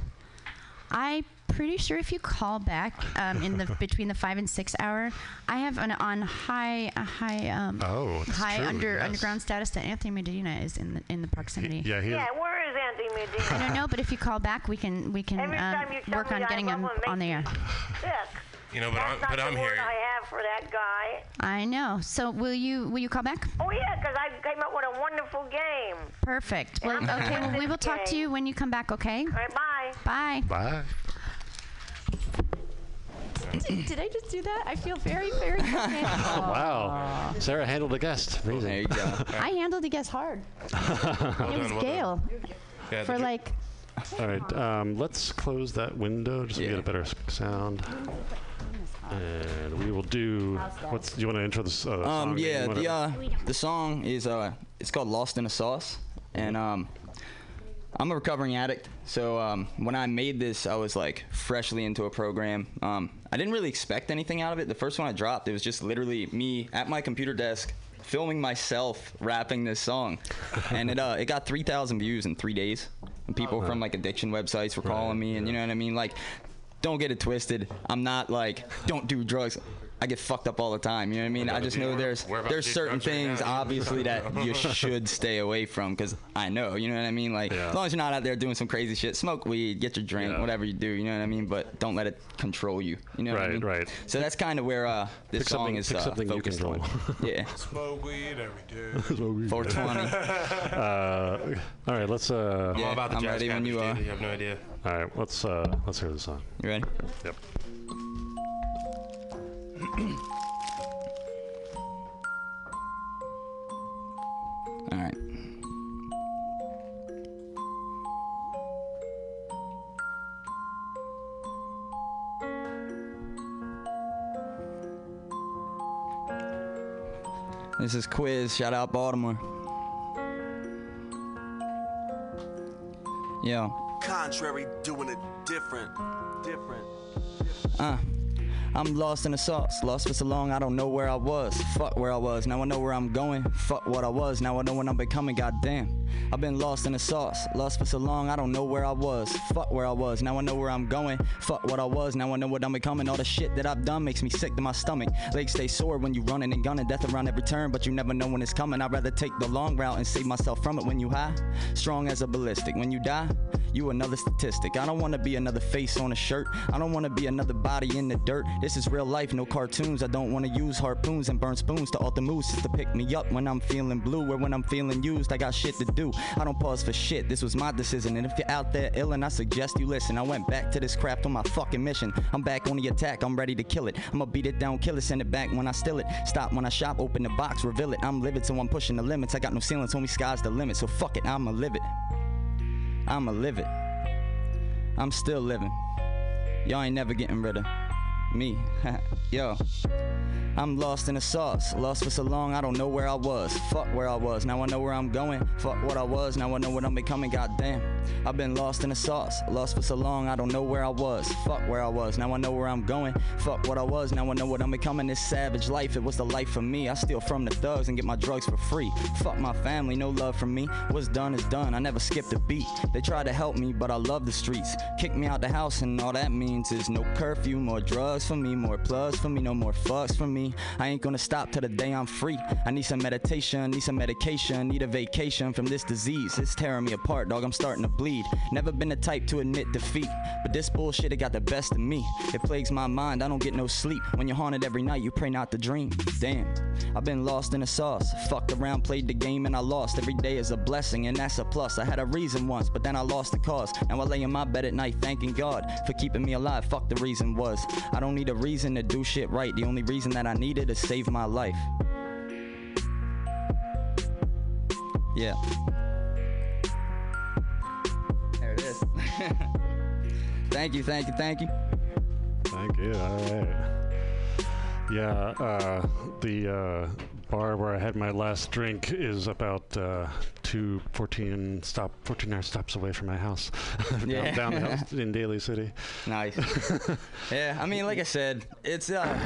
I pretty sure if you call back um, in the (laughs) between the five and six hour, I have an on high a high um, Oh, high true, under yes. underground status that Anthony Medina is in the in the proximity. Yeah, he. Yeah, where is Anthony Medina? I don't know, but if you call back, we can we can um, work on getting him him, on the air. Sick. You know, but That's I'm, not but the I'm word here. I have for that guy. I know. So will you will you call back? Oh yeah, because I came up with a wonderful game. Perfect. Well, okay. Well, we will this talk to you when you come back. Okay. All right, bye. Bye. Bye. Did, did I just do that? I feel very, very. (laughs) good. Wow. Sarah handled a guest. Amazing. There you go. (laughs) I handled the guest hard. And (laughs) it was well done. Gail Yeah, for like. All right. Um, let's close that window just so we Yeah. get a better sound. And we will do. What's? Do you want to intro this? Uh, Um, song? yeah, the uh, the song is uh, it's called "Lost in a Sauce," and um, I'm a recovering addict. So um, when I made this, I was like freshly into a program. Um, I didn't really expect anything out of it. The first one I dropped, it was just literally me at my computer desk filming myself rapping this song, (laughs) and it uh it got 3,000 views in three days. And people from like addiction websites were calling me, and you know what I mean. Like, don't get it twisted. I'm not like don't do drugs. I get fucked up all the time. You know what I mean? I just know there's We're there's certain drugs right things obviously that (laughs) you should stay away from because I know. You know what I mean? Like as long as you're not out there doing some crazy shit, smoke weed, get your drink, Yeah. whatever you do. You know what I mean? But don't let it control you. You know what I Right, mean? right. So that's kind of where uh, this Pick song is pick uh, something you focused control. on. (laughs) Yeah. Smoke weed every day. (laughs) 420. uh, all right, let's. Uh, Yeah, all about the I'm jazz ready when you are. You have no idea. All right, let's uh, let's hear the song. You ready? Yep. All right. This is Quiz. Shout out Baltimore. Yo. Contrary, doing it different. Different. Uh, I'm lost in the sauce. Lost for so long, I don't know where I was. Fuck where I was. Now I know where I'm going. Fuck what I was. Now I know what I'm becoming. Goddamn. I've been lost in the sauce. Lost for so long, I don't know where I was. Fuck where I was. Now I know where I'm going. Fuck what I was. Now I know what I'm becoming. All the shit that I've done makes me sick to my stomach. Legs stay sore when you running and gunning. Death around every turn, but you never know when it's coming. I'd rather take the long route and save myself from it when you high. Strong as a ballistic. When you die, you another statistic. I don't wanna be another face on a shirt. I don't wanna be another body in the dirt. This is real life, no cartoons. I don't wanna use harpoons and burn spoons to alter moves just to pick me up when I'm feeling blue or when I'm feeling used. I got shit to do. I don't pause for shit. This was my decision. And if you're out there ill, and I suggest you listen. I went back to this craft on my fucking mission. I'm back on the attack. I'm ready to kill it. I'ma beat it down, kill it, send it back when I steal it. Stop when I shop, open the box, reveal it. I'm livid, so I'm pushing the limits. I got no ceilings, homie, sky's the limit. So fuck it, I'ma live it. I'ma live it. I'm still living. Y'all ain't never getting rid of me. (laughs) Yo. I'm lost in the sauce. Lost for so long, I don't know where I was. Fuck where I was. Now I know where I'm going. Fuck what I was. Now I know what I'm becoming. Goddamn. I've been lost in the sauce. Lost for so long, I don't know where I was. Fuck where I was. Now I know where I'm going. Fuck what I was. Now I know what I'm becoming. This savage life, it was the life for me. I steal from the thugs and get my drugs for free. Fuck my family, no love from me. What's done is done. I never skipped a beat. They tried to help me, but I love the streets. Kick me out the house, and all that means is no curfew, more drugs for me, more plugs for me, no more fucks for me. I ain't gonna stop till the day I'm free. I need some meditation, need some medication, need a vacation from this disease. It's tearing me apart, dog. I'm starting to bleed. Never been the type to admit defeat, but this bullshit it got the best of me. It plagues my mind. I don't get no sleep. When you're haunted every night, you pray not to dream. Damn, I've been lost in the sauce. Fucked around, played the game, and I lost. Every day is a blessing, and that's a plus. I had a reason once, but then I lost the cause. Now I lay in my bed at night, thanking God for keeping me alive. Fuck the reason was. I don't need a reason to do shit right. The only reason that I needed is save my life. Yeah. There it is. (laughs) thank you, thank you, thank you. Thank you. All right. Yeah, uh, the uh, bar where I had my last drink is about uh, two 14 stop 14 hour stops away from my house. (laughs) down, Yeah. down the house in Daly City. Nice. (laughs) yeah, I mean, like I said, it's uh,